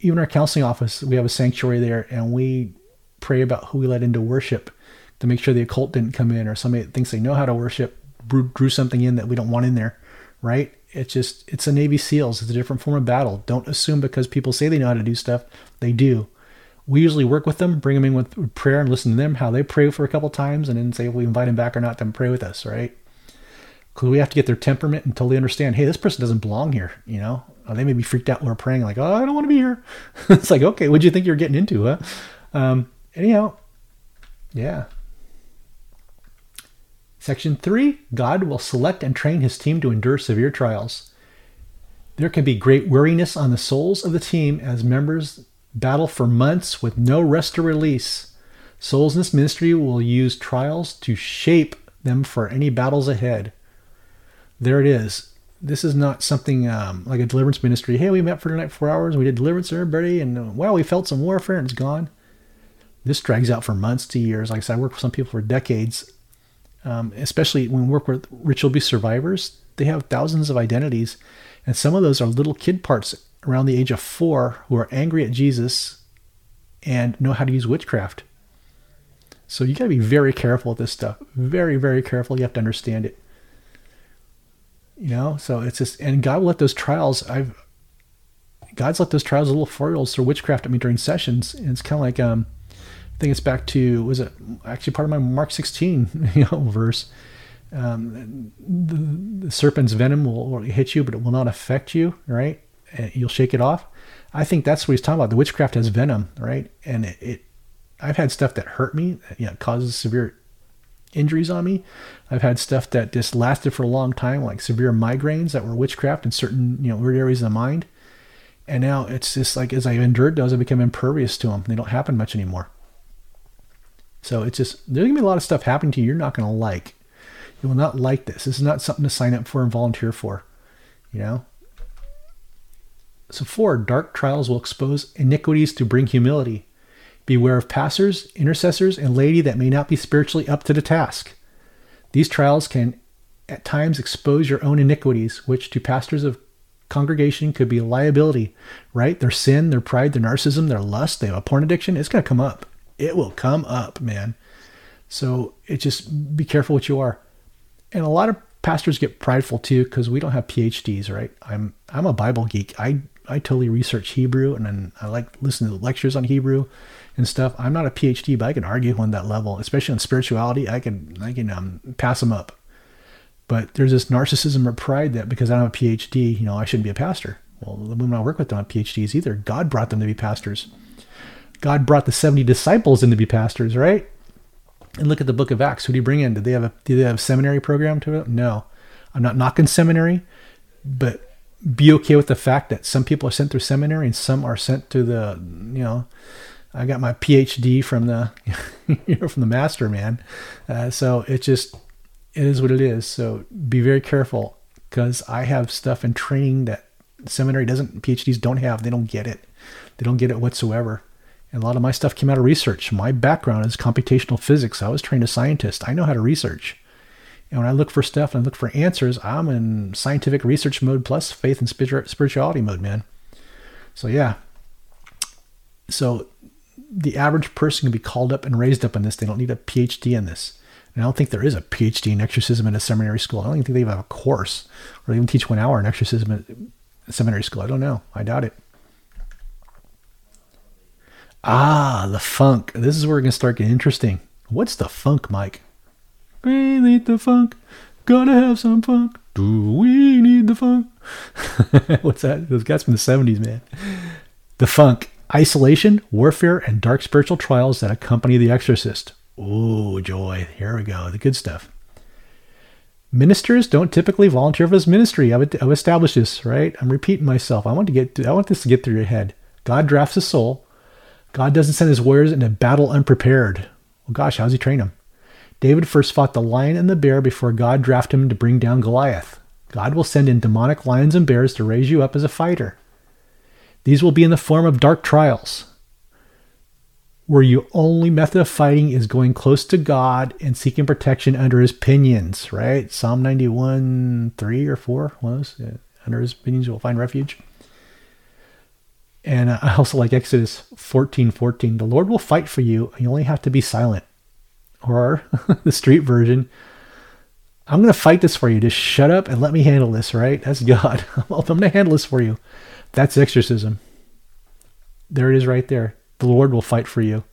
even our counseling office, we have a sanctuary there and we pray about who we let into worship to make sure the occult didn't come in or somebody thinks they know how to worship drew something in that we don't want in there, right? It's just it's a Navy SEALs. It's a different form of battle. Don't assume because people say they know how to do stuff, they do. We usually work with them, bring them in with prayer, and listen to them how they pray for a couple times, and then say if we invite them back or not, then pray with us, right? Because we have to get their temperament and totally understand. Hey, this person doesn't belong here. You know, uh, they may be freaked out when we're praying, like, oh, I don't want to be here. it's like, okay, what'd you think you're getting into, huh? Um, anyhow, yeah, Section 3 God will select and train his team to endure severe trials. There can be great weariness on the souls of the team as members battle for months with no rest or release. Souls in this ministry will use trials to shape them for any battles ahead. There it is. This is not something um, like a deliverance ministry. Hey, we met for tonight four hours. We did deliverance for everybody, and uh, wow, we felt some warfare, and it's gone. This drags out for months to years. Like I said, I worked with some people for decades um, especially when we work with ritual abuse survivors, they have thousands of identities, and some of those are little kid parts around the age of four who are angry at Jesus and know how to use witchcraft. So you got to be very careful with this stuff. Very, very careful. You have to understand it. You know, so it's just, and God will let those trials. I've, God's let those trials little four year olds throw witchcraft at me during sessions, and it's kind of like, um, think it's back to was it actually part of my Mark 16 you know verse. Um, the, the, serpent's venom will, hit you, but it will not affect you, right? And you'll shake it off. I think that's what he's talking about. The witchcraft has venom, right? And it, it I've had stuff that hurt me, you know, causes severe injuries on me. I've had stuff that just lasted for a long time, like severe migraines that were witchcraft in certain, you know, weird areas of the mind. And now it's just like as I've endured those, I become impervious to them. They don't happen much anymore. So it's just there's gonna be a lot of stuff happening to you you're not gonna like. You will not like this. This is not something to sign up for and volunteer for. You know? So four, dark trials will expose iniquities to bring humility. Beware of pastors, intercessors, and laity that may not be spiritually up to the task. These trials can at times expose your own iniquities, which to pastors of congregation could be liability, right? Their sin, their pride, their narcissism, their lust, they have a porn addiction. It's going to come up. It will come up, man. So it just be careful what you are. And a lot of pastors get prideful too because we don't have PhDs, right? I'm I'm a Bible geek. I I totally research Hebrew and then I like listen to lectures on Hebrew and stuff. I'm not a PhD, but I can argue on that level, especially on spirituality. I can I can um, pass them up. But there's this narcissism or pride that because I don't have a PhD, you know, I shouldn't be a pastor. Well, the women I work with don't have PhDs either. God brought them to be pastors. God brought the 70 disciples in to be pastors, right? And look at the book of Acts. Who do you bring in? Did they have a did they have a seminary program to it? No. I'm not knocking seminary, but be okay with the fact that some people are sent through seminary and some are sent to the you know I got my PhD from the you know from the master man. Uh, so it just it is what it is. So be very careful because I have stuff in training that seminary doesn't PhDs don't have. They don't get it. They don't get it whatsoever. And a lot of my stuff came out of research. My background is computational physics. I was trained as a scientist. I know how to research. And when I look for stuff and I look for answers, I'm in scientific research mode plus faith and spirituality mode, man. So yeah. So the average person can be called up and raised up in this. They don't need a PhD in this. And I don't think there is a PhD in exorcism in a seminary school. I don't even think they even have a course or they even teach one hour in exorcism in a seminary school. I don't know. I doubt it. Ah, the funk. This is where we're going to start getting interesting. What's the funk, Mike? We need the funk. Gotta have some funk. Do we need the funk? What's that? Those guys from the 70s, man. The funk isolation, warfare, and dark spiritual trials that accompany the exorcist. Oh, joy. Here we go. The good stuff. Ministers don't typically volunteer for this ministry. I've, I've established this, right? I'm repeating myself. I want to get. I want this to get through your head. God drafts a soul. God doesn't send his warriors into battle unprepared. Well, gosh, how's he train them? David first fought the lion and the bear before God drafted him to bring down Goliath. God will send in demonic lions and bears to raise you up as a fighter. These will be in the form of dark trials, where your only method of fighting is going close to God and seeking protection under his pinions, right? Psalm 91, 3 or 4, one of those. Under his pinions you will find refuge. And I also like Exodus 14, 14. The Lord will fight for you, you only have to be silent. Or the street version, I'm going to fight this for you. Just shut up and let me handle this, right? That's God. I'm going to handle this for you. That's exorcism. There it is right there. The Lord will fight for you.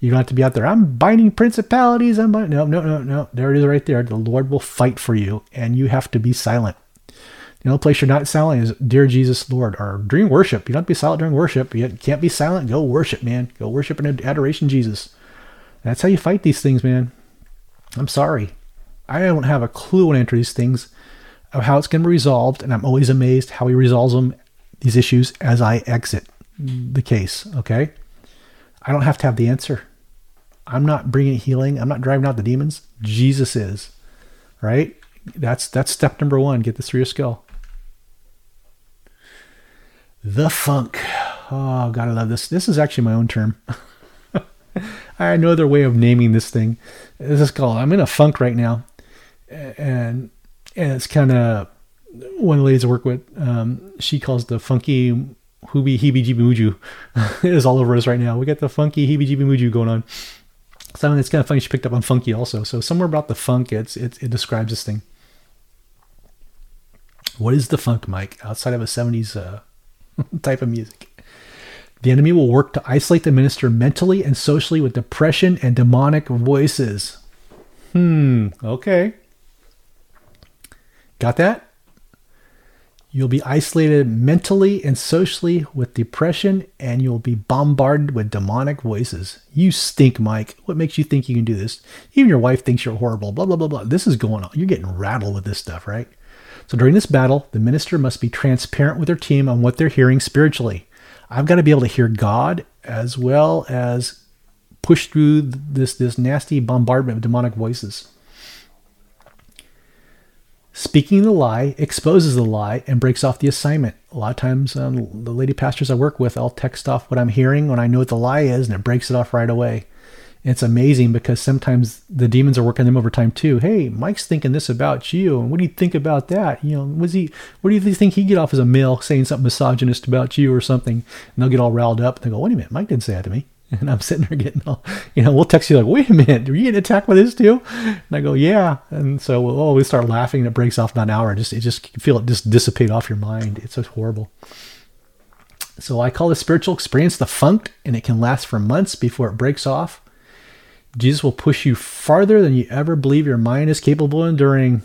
You don't have to be out there. I'm binding principalities. I'm binding. No, no, no, no. There it is right there. The Lord will fight for you, and you have to be silent. The place you're not silent is Dear Jesus Lord or during worship. You don't have to be silent during worship. You can't be silent. Go worship, man. Go worship in adoration, Jesus. That's how you fight these things, man. I'm sorry. I don't have a clue when I enter these things of how it's going to be resolved, and I'm always amazed how he resolves them these issues as I exit the case. Okay. I don't have to have the answer. I'm not bringing healing. I'm not driving out the demons. Jesus is. Right. That's that's step number one. Get this through your skull. The funk. Oh I love this. This is actually my own term. I know their way of naming this thing. This is called. I'm in a funk right now, and and it's kind of one of the ladies I work with. Um, she calls the funky hoobie heebie jeebie muju is all over us right now. We got the funky heebie jeebie muju going on. Something that's kind of funny. She picked up on funky also. So somewhere about the funk, it's it, it describes this thing. What is the funk, Mike? Outside of a '70s uh, type of music. The enemy will work to isolate the minister mentally and socially with depression and demonic voices. Hmm, okay. Got that? You'll be isolated mentally and socially with depression, and you'll be bombarded with demonic voices. You stink, Mike. What makes you think you can do this? Even your wife thinks you're horrible. Blah, blah, blah, blah. This is going on. You're getting rattled with this stuff, right? So during this battle, the minister must be transparent with their team on what they're hearing spiritually. I've got to be able to hear God as well as push through this, this nasty bombardment of demonic voices. Speaking the lie exposes the lie and breaks off the assignment. A lot of times, um, the lady pastors I work with, I'll text off what I'm hearing when I know what the lie is, and it breaks it off right away. And it's amazing because sometimes the demons are working them over time too. Hey, Mike's thinking this about you, and what do you think about that? You know, was he? What do you think he get off as a male saying something misogynist about you or something? And they'll get all riled up. And they go, "Wait a minute, Mike didn't say that to me." And I'm sitting there getting all, you know, we'll text you like, wait a minute, are you getting attacked by this too? And I go, yeah. And so we'll always start laughing and it breaks off about an hour. Just, it just feel it just dissipate off your mind. It's so horrible. So I call this spiritual experience the funk and it can last for months before it breaks off. Jesus will push you farther than you ever believe your mind is capable of enduring.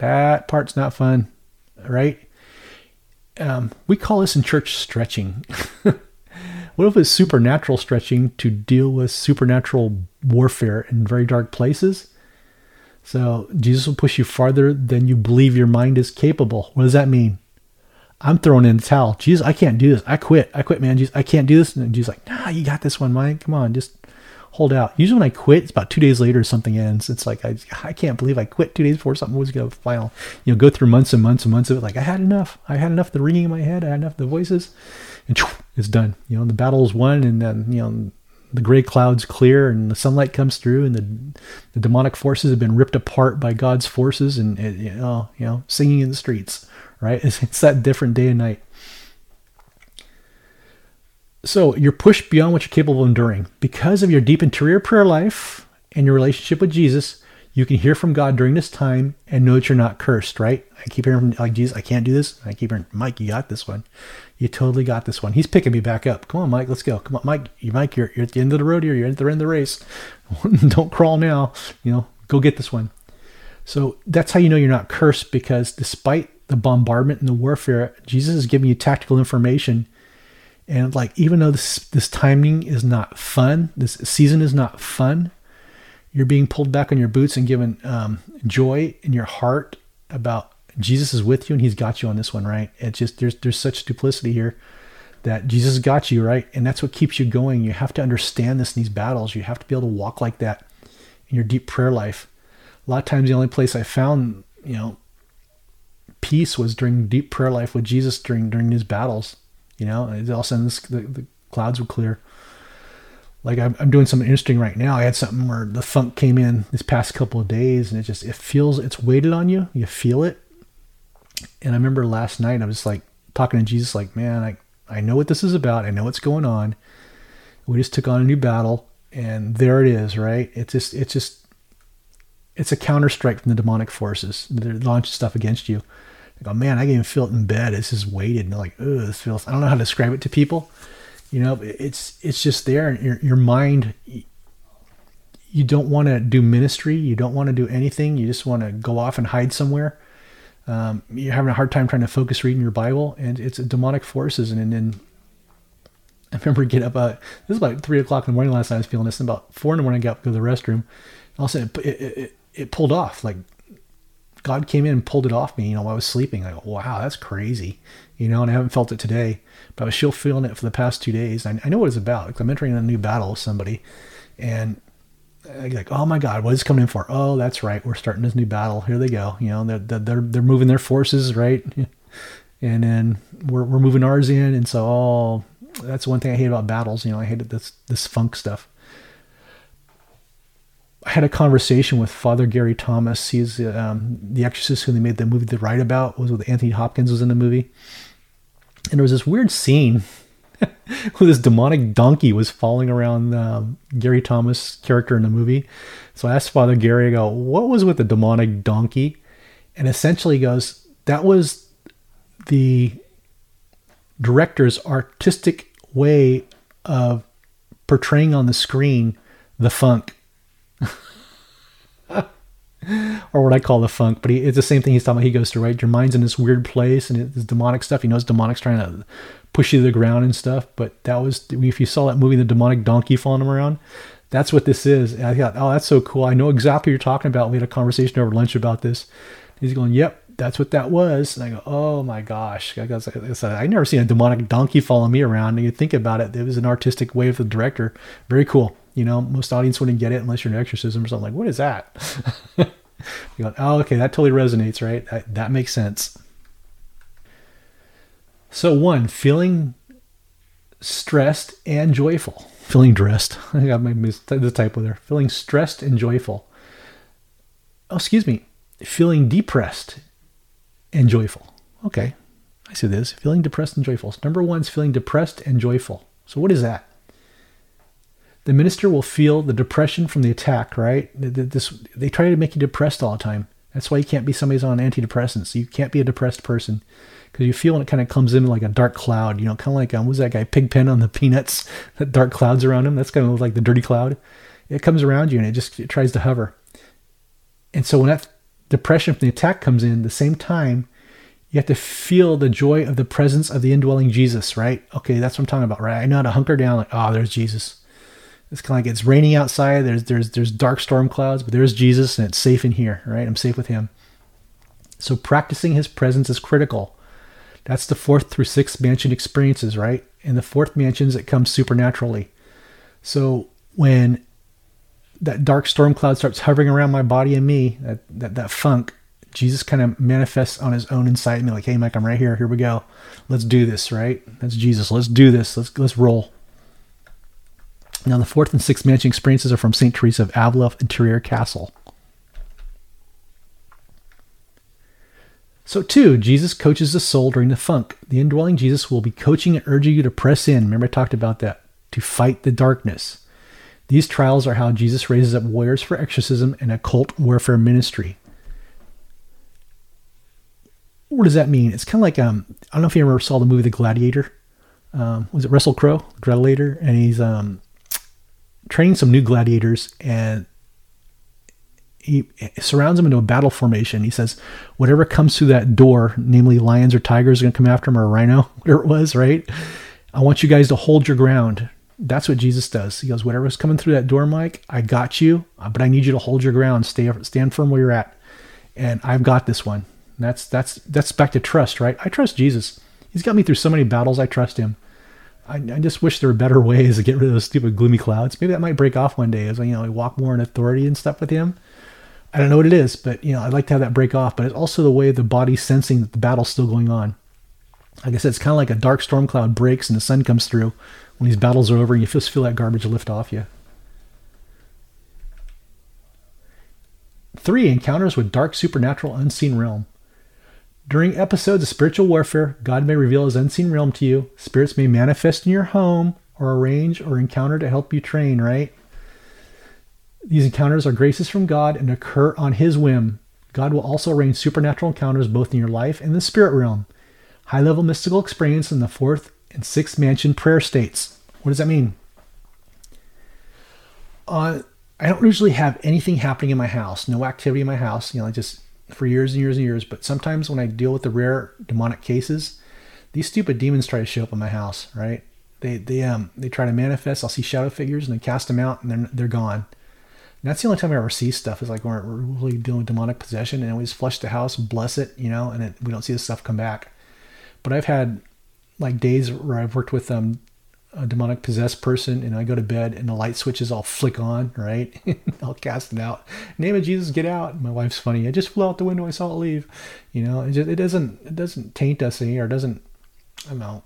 That part's not fun, right? Um, we call this in church stretching. What if it's supernatural stretching to deal with supernatural warfare in very dark places? So Jesus will push you farther than you believe your mind is capable. What does that mean? I'm throwing in the towel. Jesus, I can't do this. I quit. I quit, man. Jesus, I can't do this. And Jesus like, nah, you got this one, Mike. Come on, just hold out. Usually when I quit, it's about two days later something ends. It's like I, I can't believe I quit two days before something was going to final. You know, go through months and months and months of it. Like I had enough. I had enough of the ringing in my head. I had enough of the voices and it's done. You know, the battle's won, and then you know the gray clouds clear, and the sunlight comes through, and the the demonic forces have been ripped apart by God's forces, and it, you know, you know, singing in the streets. Right? It's, it's that different day and night. So you're pushed beyond what you're capable of enduring because of your deep interior prayer life and your relationship with Jesus. You can hear from God during this time and know that you're not cursed, right? I keep hearing from like Jesus, I can't do this. I keep hearing, Mike, you got this one. You totally got this one. He's picking me back up. Come on, Mike, let's go. Come on, Mike. You, Mike, you're, you're at the end of the road here. You're at the end of the race. Don't crawl now. You know, go get this one. So that's how you know you're not cursed because despite the bombardment and the warfare, Jesus is giving you tactical information. And like, even though this this timing is not fun, this season is not fun, you're being pulled back on your boots and given um, joy in your heart about Jesus is with you and he's got you on this one, right? It's just there's there's such duplicity here that Jesus got you, right? And that's what keeps you going. You have to understand this in these battles. You have to be able to walk like that in your deep prayer life. A lot of times the only place I found, you know, peace was during deep prayer life with Jesus during during these battles. You know, all of a sudden the, the clouds would clear. Like I'm, I'm doing something interesting right now. I had something where the funk came in this past couple of days, and it just it feels it's weighted on you. You feel it, and I remember last night I was like talking to Jesus, like, man, I, I know what this is about. I know what's going on. We just took on a new battle, and there it is, right? It's just, it's just, it's a counter strike from the demonic forces. They're launching stuff against you. I go, man, I can even feel it in bed. It's just weighted, and like, oh, this feels. I don't know how to describe it to people. You know, it's it's just there, and your your mind. You don't want to do ministry. You don't want to do anything. You just want to go off and hide somewhere um, you're having a hard time trying to focus reading your Bible, and it's demonic forces. And then I remember getting up. Uh, this was about three o'clock in the morning last night. I was feeling this. And about four in the morning, I got up to go to the restroom. And all of a sudden, it, it, it, it, pulled off. Like God came in and pulled it off me. You know, while I was sleeping. I go, wow, that's crazy. You know, and I haven't felt it today, but I was still feeling it for the past two days. I, I know what it's about. Like I'm entering a new battle with somebody, and I like, oh my God, what is coming in for? Oh, that's right, we're starting this new battle. Here they go. You know, they're they're they're moving their forces, right? And then we're we're moving ours in, and so oh, that's one thing I hate about battles. You know, I hated this this funk stuff. I had a conversation with Father Gary Thomas. He's um, the exorcist who they made the movie The Rite About was with Anthony Hopkins was in the movie, and there was this weird scene where this demonic donkey was following around um, Gary Thomas character in the movie. So I asked Father Gary, I go, "What was with the demonic donkey?" And essentially, he goes, "That was the director's artistic way of portraying on the screen the funk." Or what I call the funk, but he, it's the same thing he's talking about. He goes to right? Your mind's in this weird place and it's demonic stuff. He knows demonic's trying to push you to the ground and stuff. But that was, if you saw that movie, The Demonic Donkey following him around, that's what this is. And I thought, oh, that's so cool. I know exactly what you're talking about. We had a conversation over lunch about this. He's going, yep, that's what that was. And I go, oh my gosh. I, I, I never seen a demonic donkey follow me around. And you think about it, it was an artistic way of the director. Very cool. You know, most audience wouldn't get it unless you're an exorcism or something. Like, what is that? you go, oh, okay, that totally resonates, right? That, that makes sense. So, one, feeling stressed and joyful. Feeling dressed. I got my the typo there. Feeling stressed and joyful. Oh, excuse me. Feeling depressed and joyful. Okay, I see this. Feeling depressed and joyful. So number one is feeling depressed and joyful. So, what is that? The minister will feel the depression from the attack, right? This, they try to make you depressed all the time. That's why you can't be somebody's on antidepressants. You can't be a depressed person because you feel when it kind of comes in like a dark cloud, you know, kind of like, um, was that guy Pigpen on the Peanuts? That dark clouds around him. That's kind of like the dirty cloud. It comes around you and it just it tries to hover. And so when that depression from the attack comes in, the same time, you have to feel the joy of the presence of the indwelling Jesus, right? Okay, that's what I'm talking about, right? I know how to hunker down, like, oh, there's Jesus. It's kind of like it's raining outside. There's there's there's dark storm clouds, but there's Jesus, and it's safe in here, right? I'm safe with Him. So practicing His presence is critical. That's the fourth through sixth mansion experiences, right? In the fourth mansions, it comes supernaturally. So when that dark storm cloud starts hovering around my body and me, that that, that funk, Jesus kind of manifests on his own inside me, like, hey Mike, I'm right here. Here we go. Let's do this, right? That's Jesus. Let's do this. Let's let's roll. Now, the fourth and sixth mansion experiences are from St. Teresa of Avila Interior Castle. So, two, Jesus coaches the soul during the funk. The indwelling Jesus will be coaching and urging you to press in. Remember, I talked about that. To fight the darkness. These trials are how Jesus raises up warriors for exorcism and occult warfare ministry. What does that mean? It's kind of like um, I don't know if you ever saw the movie The Gladiator. Um, was it Russell Crowe, Gladiator? And he's um, training some new gladiators and he surrounds them into a battle formation. He says, whatever comes through that door, namely lions or tigers are going to come after him or a rhino, whatever it was, right? I want you guys to hold your ground. That's what Jesus does. He goes, whatever's coming through that door, Mike, I got you, uh, but I need you to hold your ground. Stay, stand firm where you're at. And I've got this one. That's, that's, that's back to trust, right? I trust Jesus. He's got me through so many battles. I trust him. I, I just wish there were better ways to get rid of those stupid gloomy clouds. Maybe that might break off one day as I, you know, I walk more in authority and stuff with him. I don't know what it is, but you know, I'd like to have that break off. But it's also the way the body's sensing that the battle's still going on. Like I said, it's kind of like a dark storm cloud breaks and the sun comes through when these battles are over, and you just feel that garbage lift off you. Three encounters with dark supernatural unseen realm. During episodes of spiritual warfare, God may reveal his unseen realm to you. Spirits may manifest in your home or arrange or encounter to help you train, right? These encounters are graces from God and occur on his whim. God will also arrange supernatural encounters both in your life and the spirit realm. High level mystical experience in the fourth and sixth mansion prayer states. What does that mean? Uh, I don't usually have anything happening in my house, no activity in my house. You know, I just for years and years and years. But sometimes when I deal with the rare demonic cases, these stupid demons try to show up in my house, right? They they um they try to manifest. I'll see shadow figures and then cast them out and they're they're gone. And that's the only time I ever see stuff is like when we're really dealing with demonic possession and just flush the house, bless it, you know, and it, we don't see the stuff come back. But I've had like days where I've worked with um a demonic possessed person and I go to bed and the light switches all flick on, right? I'll cast it out. Name of Jesus, get out. My wife's funny. I just flew out the window. I saw it leave. You know, it, just, it doesn't it doesn't taint us any or doesn't I don't know.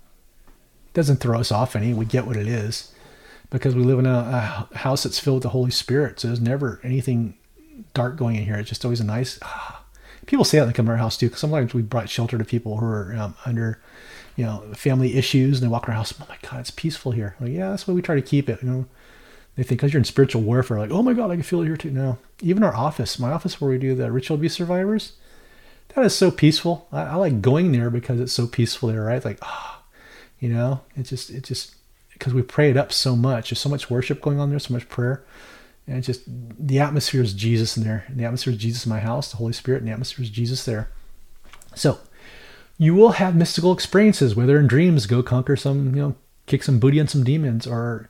Doesn't throw us off any. We get what it is. because we live in a, a house that's filled with the Holy Spirit. So there's never anything dark going in here. It's just always a nice. Ah. People say that come to our house too. Because sometimes we brought shelter to people who are um, under, you know, family issues, and they walk around house. Oh my God, it's peaceful here. Like, yeah, that's why we try to keep it. You know, they think because you're in spiritual warfare, like, oh my God, I can feel it here too. No, even our office, my office where we do the ritual abuse survivors, that is so peaceful. I, I like going there because it's so peaceful there, right? Like, ah, oh, you know, it's just, it just, because we pray it up so much. There's so much worship going on there, so much prayer. And it's just the atmosphere is Jesus in there. And the atmosphere is Jesus in my house, the Holy Spirit, and the atmosphere is Jesus there. So you will have mystical experiences, whether in dreams, go conquer some, you know, kick some booty on some demons, or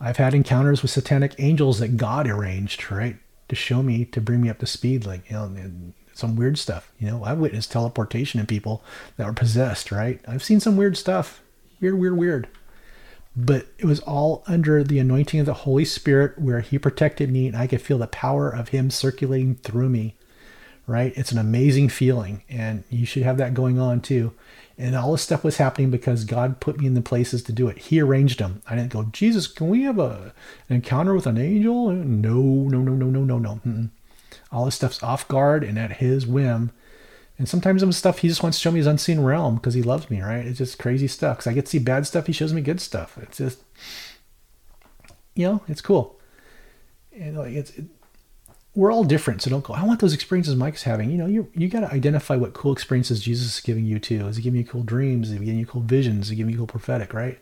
I've had encounters with satanic angels that God arranged, right? To show me, to bring me up to speed, like, you know, some weird stuff. You know, I've witnessed teleportation in people that were possessed, right? I've seen some weird stuff. Weird, weird, weird but it was all under the anointing of the Holy Spirit where He protected me and I could feel the power of Him circulating through me. Right? It's an amazing feeling, and you should have that going on too. And all this stuff was happening because God put me in the places to do it. He arranged them. I didn't go, Jesus, can we have a, an encounter with an angel? No, no, no, no, no, no, no. Mm-mm. All this stuff's off guard and at His whim and sometimes some stuff he just wants to show me his unseen realm because he loves me, right? It's just crazy stuff. Because I get to see bad stuff, he shows me good stuff. It's just, you know, it's cool. And like it's, it, we're all different, so don't go. I want those experiences Mike's having. You know, you you got to identify what cool experiences Jesus is giving you too. Is he giving you cool dreams? Is he giving you cool visions? Is he giving you cool prophetic? Right?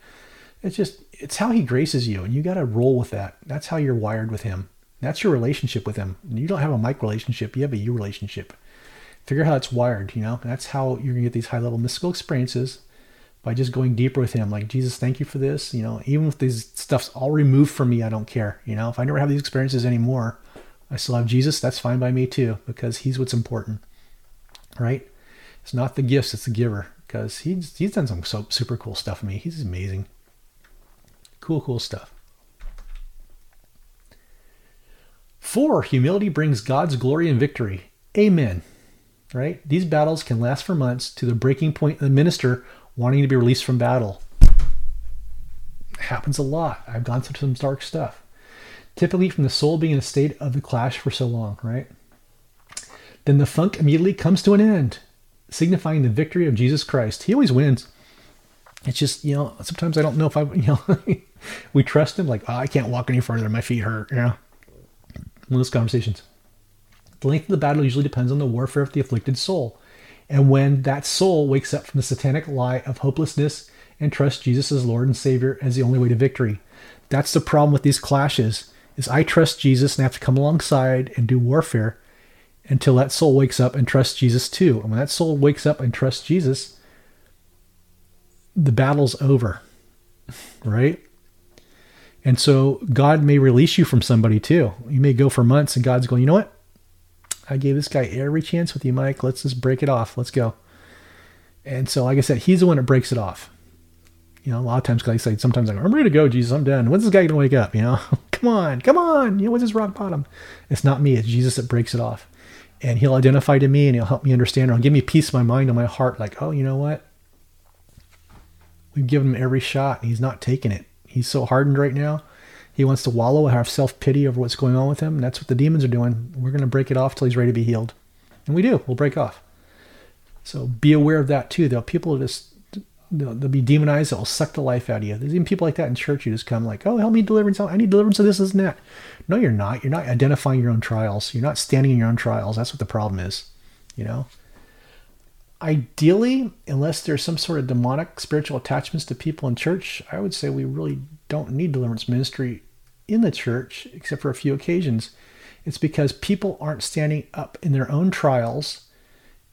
It's just it's how he graces you, and you got to roll with that. That's how you're wired with him. That's your relationship with him. You don't have a Mike relationship. You have a you relationship figure out how it's wired you know that's how you're gonna get these high level mystical experiences by just going deeper with him like jesus thank you for this you know even if this stuff's all removed from me i don't care you know if i never have these experiences anymore i still have jesus that's fine by me too because he's what's important right it's not the gifts it's the giver because he's he's done some so super cool stuff for me he's amazing cool cool stuff Four, humility brings God's glory and victory. Amen right? These battles can last for months to the breaking point of the minister wanting to be released from battle. It happens a lot. I've gone through some dark stuff. Typically from the soul being in a state of the clash for so long, right? Then the funk immediately comes to an end, signifying the victory of Jesus Christ. He always wins. It's just, you know, sometimes I don't know if I, you know, we trust him, like, oh, I can't walk any further, my feet hurt, you know. One of those conversations. The length of the battle usually depends on the warfare of the afflicted soul. And when that soul wakes up from the satanic lie of hopelessness and trusts Jesus as Lord and Savior as the only way to victory. That's the problem with these clashes is I trust Jesus and have to come alongside and do warfare until that soul wakes up and trusts Jesus too. And when that soul wakes up and trusts Jesus, the battle's over. Right? And so God may release you from somebody too. You may go for months and God's going, you know what? I gave this guy every chance with you, Mike. Let's just break it off. Let's go. And so, like I said, he's the one that breaks it off. You know, a lot of times, like I say, sometimes I go, I'm ready to go, Jesus, I'm done. When's this guy going to wake up? You know, come on, come on. You know, what's his rock bottom? It's not me, it's Jesus that breaks it off. And he'll identify to me and he'll help me understand, or he'll give me peace of my mind and my heart, like, oh, you know what? We've given him every shot and he's not taking it. He's so hardened right now. He wants to wallow and have self pity over what's going on with him. And that's what the demons are doing. We're going to break it off till he's ready to be healed. And we do. We'll break off. So be aware of that too. There'll people just they'll, they'll be demonized. They'll suck the life out of you. There's even people like that in church who just come like, "Oh, help me deliverance. I need deliverance of this, this, and that." No, you're not. You're not identifying your own trials. You're not standing in your own trials. That's what the problem is. You know. Ideally, unless there's some sort of demonic spiritual attachments to people in church, I would say we really don't need deliverance ministry in the church except for a few occasions. It's because people aren't standing up in their own trials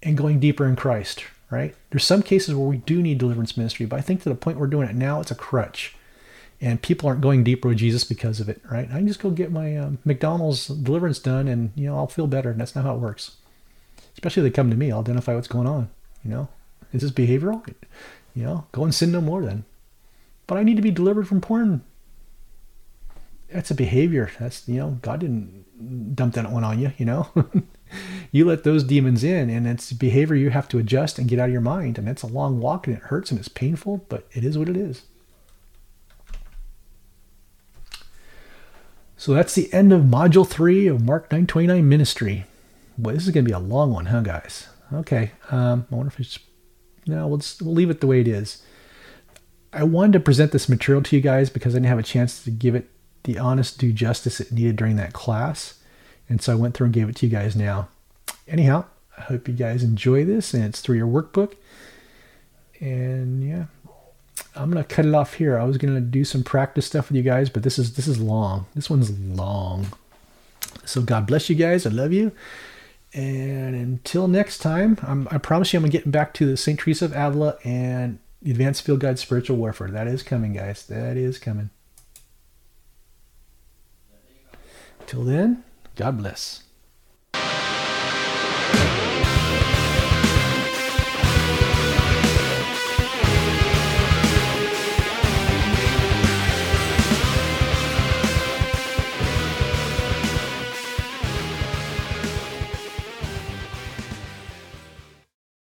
and going deeper in Christ, right? There's some cases where we do need deliverance ministry, but I think to the point we're doing it now, it's a crutch. And people aren't going deeper with Jesus because of it, right? I can just go get my um, McDonald's deliverance done and, you know, I'll feel better. And that's not how it works. Especially if they come to me, I'll identify what's going on, you know? Is this behavioral? You know, go and sin no more then but I need to be delivered from porn. That's a behavior. That's, you know, God didn't dump that one on you, you know? you let those demons in, and it's behavior you have to adjust and get out of your mind. And it's a long walk and it hurts and it's painful, but it is what it is. So that's the end of Module 3 of Mark 929 Ministry. This is going to be a long one, huh, guys? Okay. Um, I wonder if it's. No, we'll, just, we'll leave it the way it is. I wanted to present this material to you guys because I didn't have a chance to give it the honest due justice it needed during that class. And so I went through and gave it to you guys now. Anyhow, I hope you guys enjoy this and it's through your workbook. And yeah, I'm gonna cut it off here. I was gonna do some practice stuff with you guys, but this is this is long. This one's long. So God bless you guys. I love you. And until next time, I'm, I promise you I'm going getting back to the St. Teresa of Avila and the Advanced Field Guide Spiritual Warfare. That is coming, guys. That is coming. Till then, God bless.